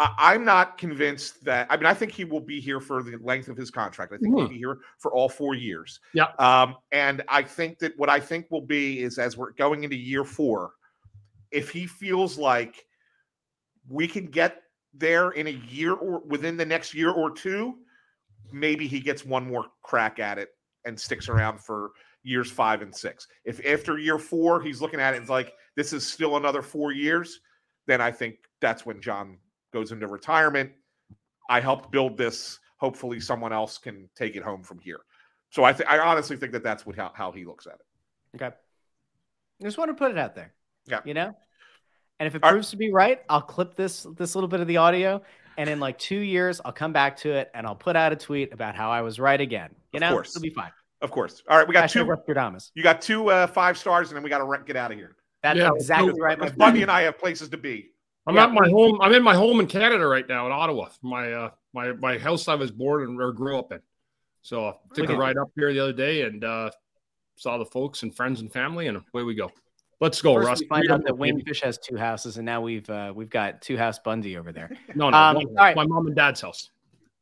F: I, I'm not convinced that. I mean, I think he will be here for the length of his contract. I think he'll
H: Mhm.
F: be here for all four years.
H: Yeah.
F: Um, and I think that what I think will be is as we're going into year four, if he feels like we can get there in a year or within the next year or two, maybe he gets one more crack at it and sticks around for years five and six. If after year four he's looking at it and it's like this is still another four years, then I think that's when John goes into retirement. I helped build this. Hopefully, someone else can take it home from here. So I, th- I honestly think that that's what how, how he looks at it.
J: Okay. I just want to put it out there.
F: Yeah.
J: You know? And if it
F: All right.
J: proves to be right, I'll clip this this little bit of the audio. And in like two years, I'll come back to it and I'll put out a tweet about how I was right again. You
F: Of
J: know,
F: course.
J: it'll be fine.
F: Of course. All right, we got
J: Hashtag
F: two.
J: Rutgerdamus.
F: You got two uh, five stars, and then we got to get out of here.
J: That's
H: Yeah,
J: exactly
H: so-
J: right. my
F: Because Bundy and I have places to be.
H: I'm
J: Yeah.
H: at my home. I'm in my home in Canada right now in Ottawa. My uh my my house I was born and or grew up in. So I took
J: Look
H: a ride up here the other day and uh saw the folks and friends and family and away we go. Let's go,
J: First
H: Russ.
J: we find out that Wayne
H: baby.
J: Fish has two houses, and now we've uh, we've got two house Bundy over there. (laughs)
H: No, no,
J: Um, all right.
H: my mom and dad's house.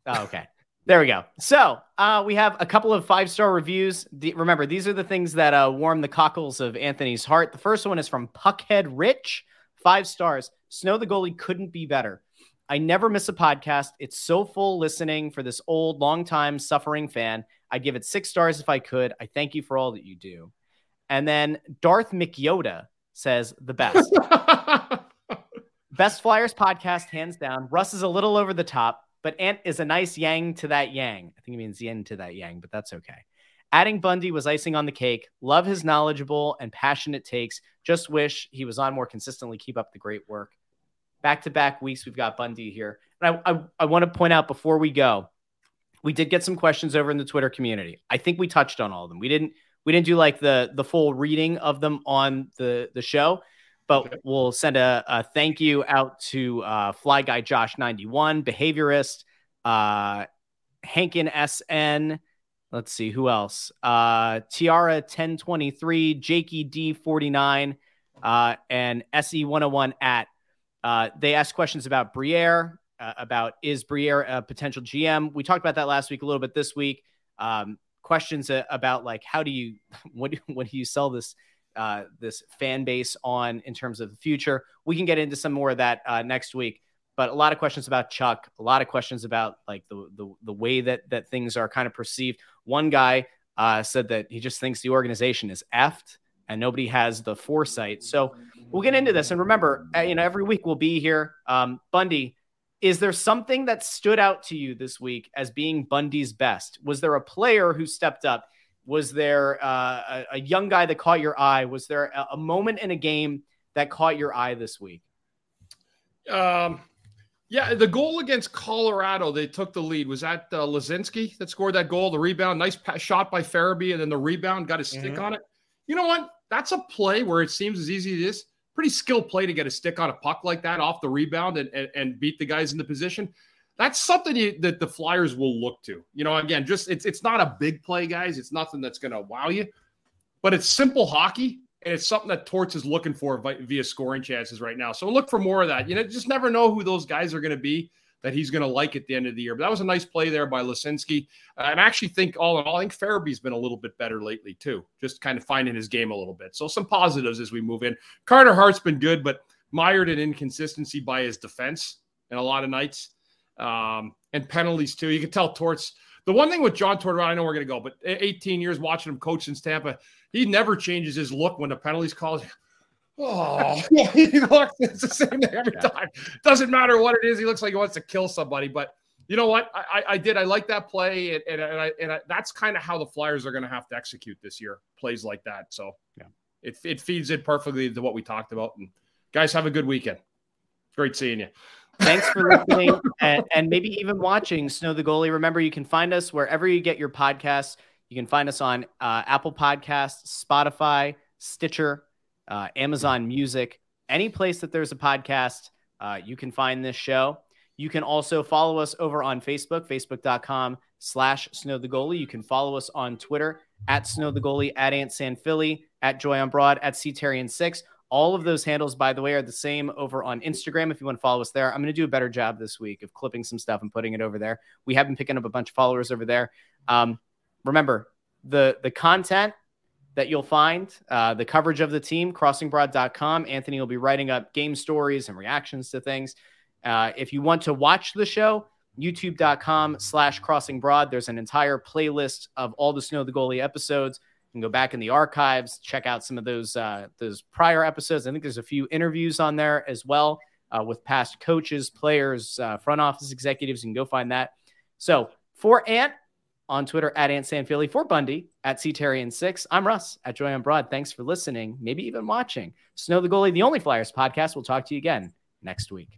J: Oh, okay. There we go. So uh, we have a couple of five star reviews. The, remember, these are the things that uh, warm the cockles of Anthony's heart. The first one is from Puckhead Rich, five stars. Snow the goalie couldn't be better. I never miss a podcast. It's so full listening for this old, long time suffering fan. I'd give it six stars if I could. I thank you for all that you do. And then Darth McYoda says the best. (laughs) Best Flyers podcast, hands down. Russ is a little over the top, but Ant is a nice yang to that yang. I think he means yin to that yang, but that's okay. Adding Bundy was icing on the cake. Love his knowledgeable and passionate takes. Just wish he was on more consistently. Keep up the great work. Back to back weeks, we've got Bundy here. And I, I, I want to point out before we go, we did get some questions over in the Twitter community. I think we touched on all of them. We didn't we didn't do like the the full reading of them on the the show, but we'll send a, a thank you out to uh, Fly Guy Josh ninety one, behaviorist, uh, Hankin SN. Let's see who else. Uh, Tiara ten twenty three, Jakey D forty nine, uh, and Se one hundred one at. Uh, they asked questions about Briere, uh, about is Briere a potential GM? We talked about that last week, a little bit this week. Um, questions uh, about like how do you (laughs) what do, what do you sell this uh, this fan base on in terms of the future? We can get into some more of that uh, next week. But a lot of questions about Chuck, a lot of questions about like the the, the way that that things are kind of perceived. One guy uh, said that he just thinks the organization is effed and nobody has the foresight. So we'll get into this. And remember, uh, you know, every week we'll be here. Um, Bundy, is there something that stood out to you this week as being Bundy's best? Was there a player who stepped up? Was there uh, a, a young guy that caught your eye? Was there a, a moment in a game that caught your eye this week?
H: Um, yeah, the goal against Colorado, they took the lead. Was that uh, Laczynski that scored that goal? The rebound, nice pa- shot by Farabee, and then the rebound got his stick
F: Mhm.
H: on it. You know what? That's a play where it seems as easy as this. Pretty skilled play to get a stick on a puck like that off the rebound and, and, and beat the guys in the position. That's something you, that the Flyers will look to. You know, again, just it's it's not a big play, guys. It's nothing that's going to wow you, but it's simple hockey, and it's something that Torts is looking for via scoring chances right now. So look for more of that. You know, just never know who those guys are going to be. That he's going to like at the end of the year. But that was a nice play there by Laczynski. Uh, and I actually think all in all, I think Farabee's been a little bit better lately too, just kind of finding his game a little bit. So some positives as we move in. Carter Hart's been good, but mired in inconsistency by his defense in a lot of nights. Um, and penalties too. You can tell Torts. The one thing with John Tortorella, I know we're going to go, but 18 years watching him coach in Tampa, he never changes his look when the penalties called. Oh, (laughs) he looks it's the same thing every time. Doesn't matter what it is. He looks like he wants to kill somebody. But you know what? I, I did. I like that play, and, and, and I, and I, that's kind of how the Flyers are going to have to execute this year. Plays like that. So yeah, it it feeds in perfectly to what we talked about. And guys, have a good weekend. Great seeing you.
J: Thanks for (laughs) listening and, and maybe even watching Snow the Goalie. Remember, you can find us wherever you get your podcasts. You can find us on uh, Apple Podcasts, Spotify, Stitcher, uh, Amazon Music, any place that there's a podcast, uh, you can find this show. You can also follow us over on Facebook, facebook.com slash snow the goalie. You can follow us on Twitter at snow the goalie, at Ant San Philly, at Joy on Broad, at CTherien6. All of those handles, by the way, are the same over on Instagram if you want to follow us there. I'm going to do a better job this week of clipping some stuff and putting it over there. We have been picking up a bunch of followers over there. Um, remember, the the content that you'll find, uh, the coverage of the team, crossingbroad.com. Anthony will be writing up game stories and reactions to things. Uh, if you want to watch the show, youtube.com slash crossingbroad. There's an entire playlist of all the Snow the Goalie episodes. You can go back in the archives, check out some of those uh, those prior episodes. I think there's a few interviews on there as well uh, with past coaches, players, uh, front office executives. You can go find that. So for Ant on Twitter at Ant Philly, for Bundy at CTherien6, I'm Russ at Joy on Broad. Thanks for listening, maybe even watching. Snow the Goalie, the only Flyers podcast. We'll talk to you again next week.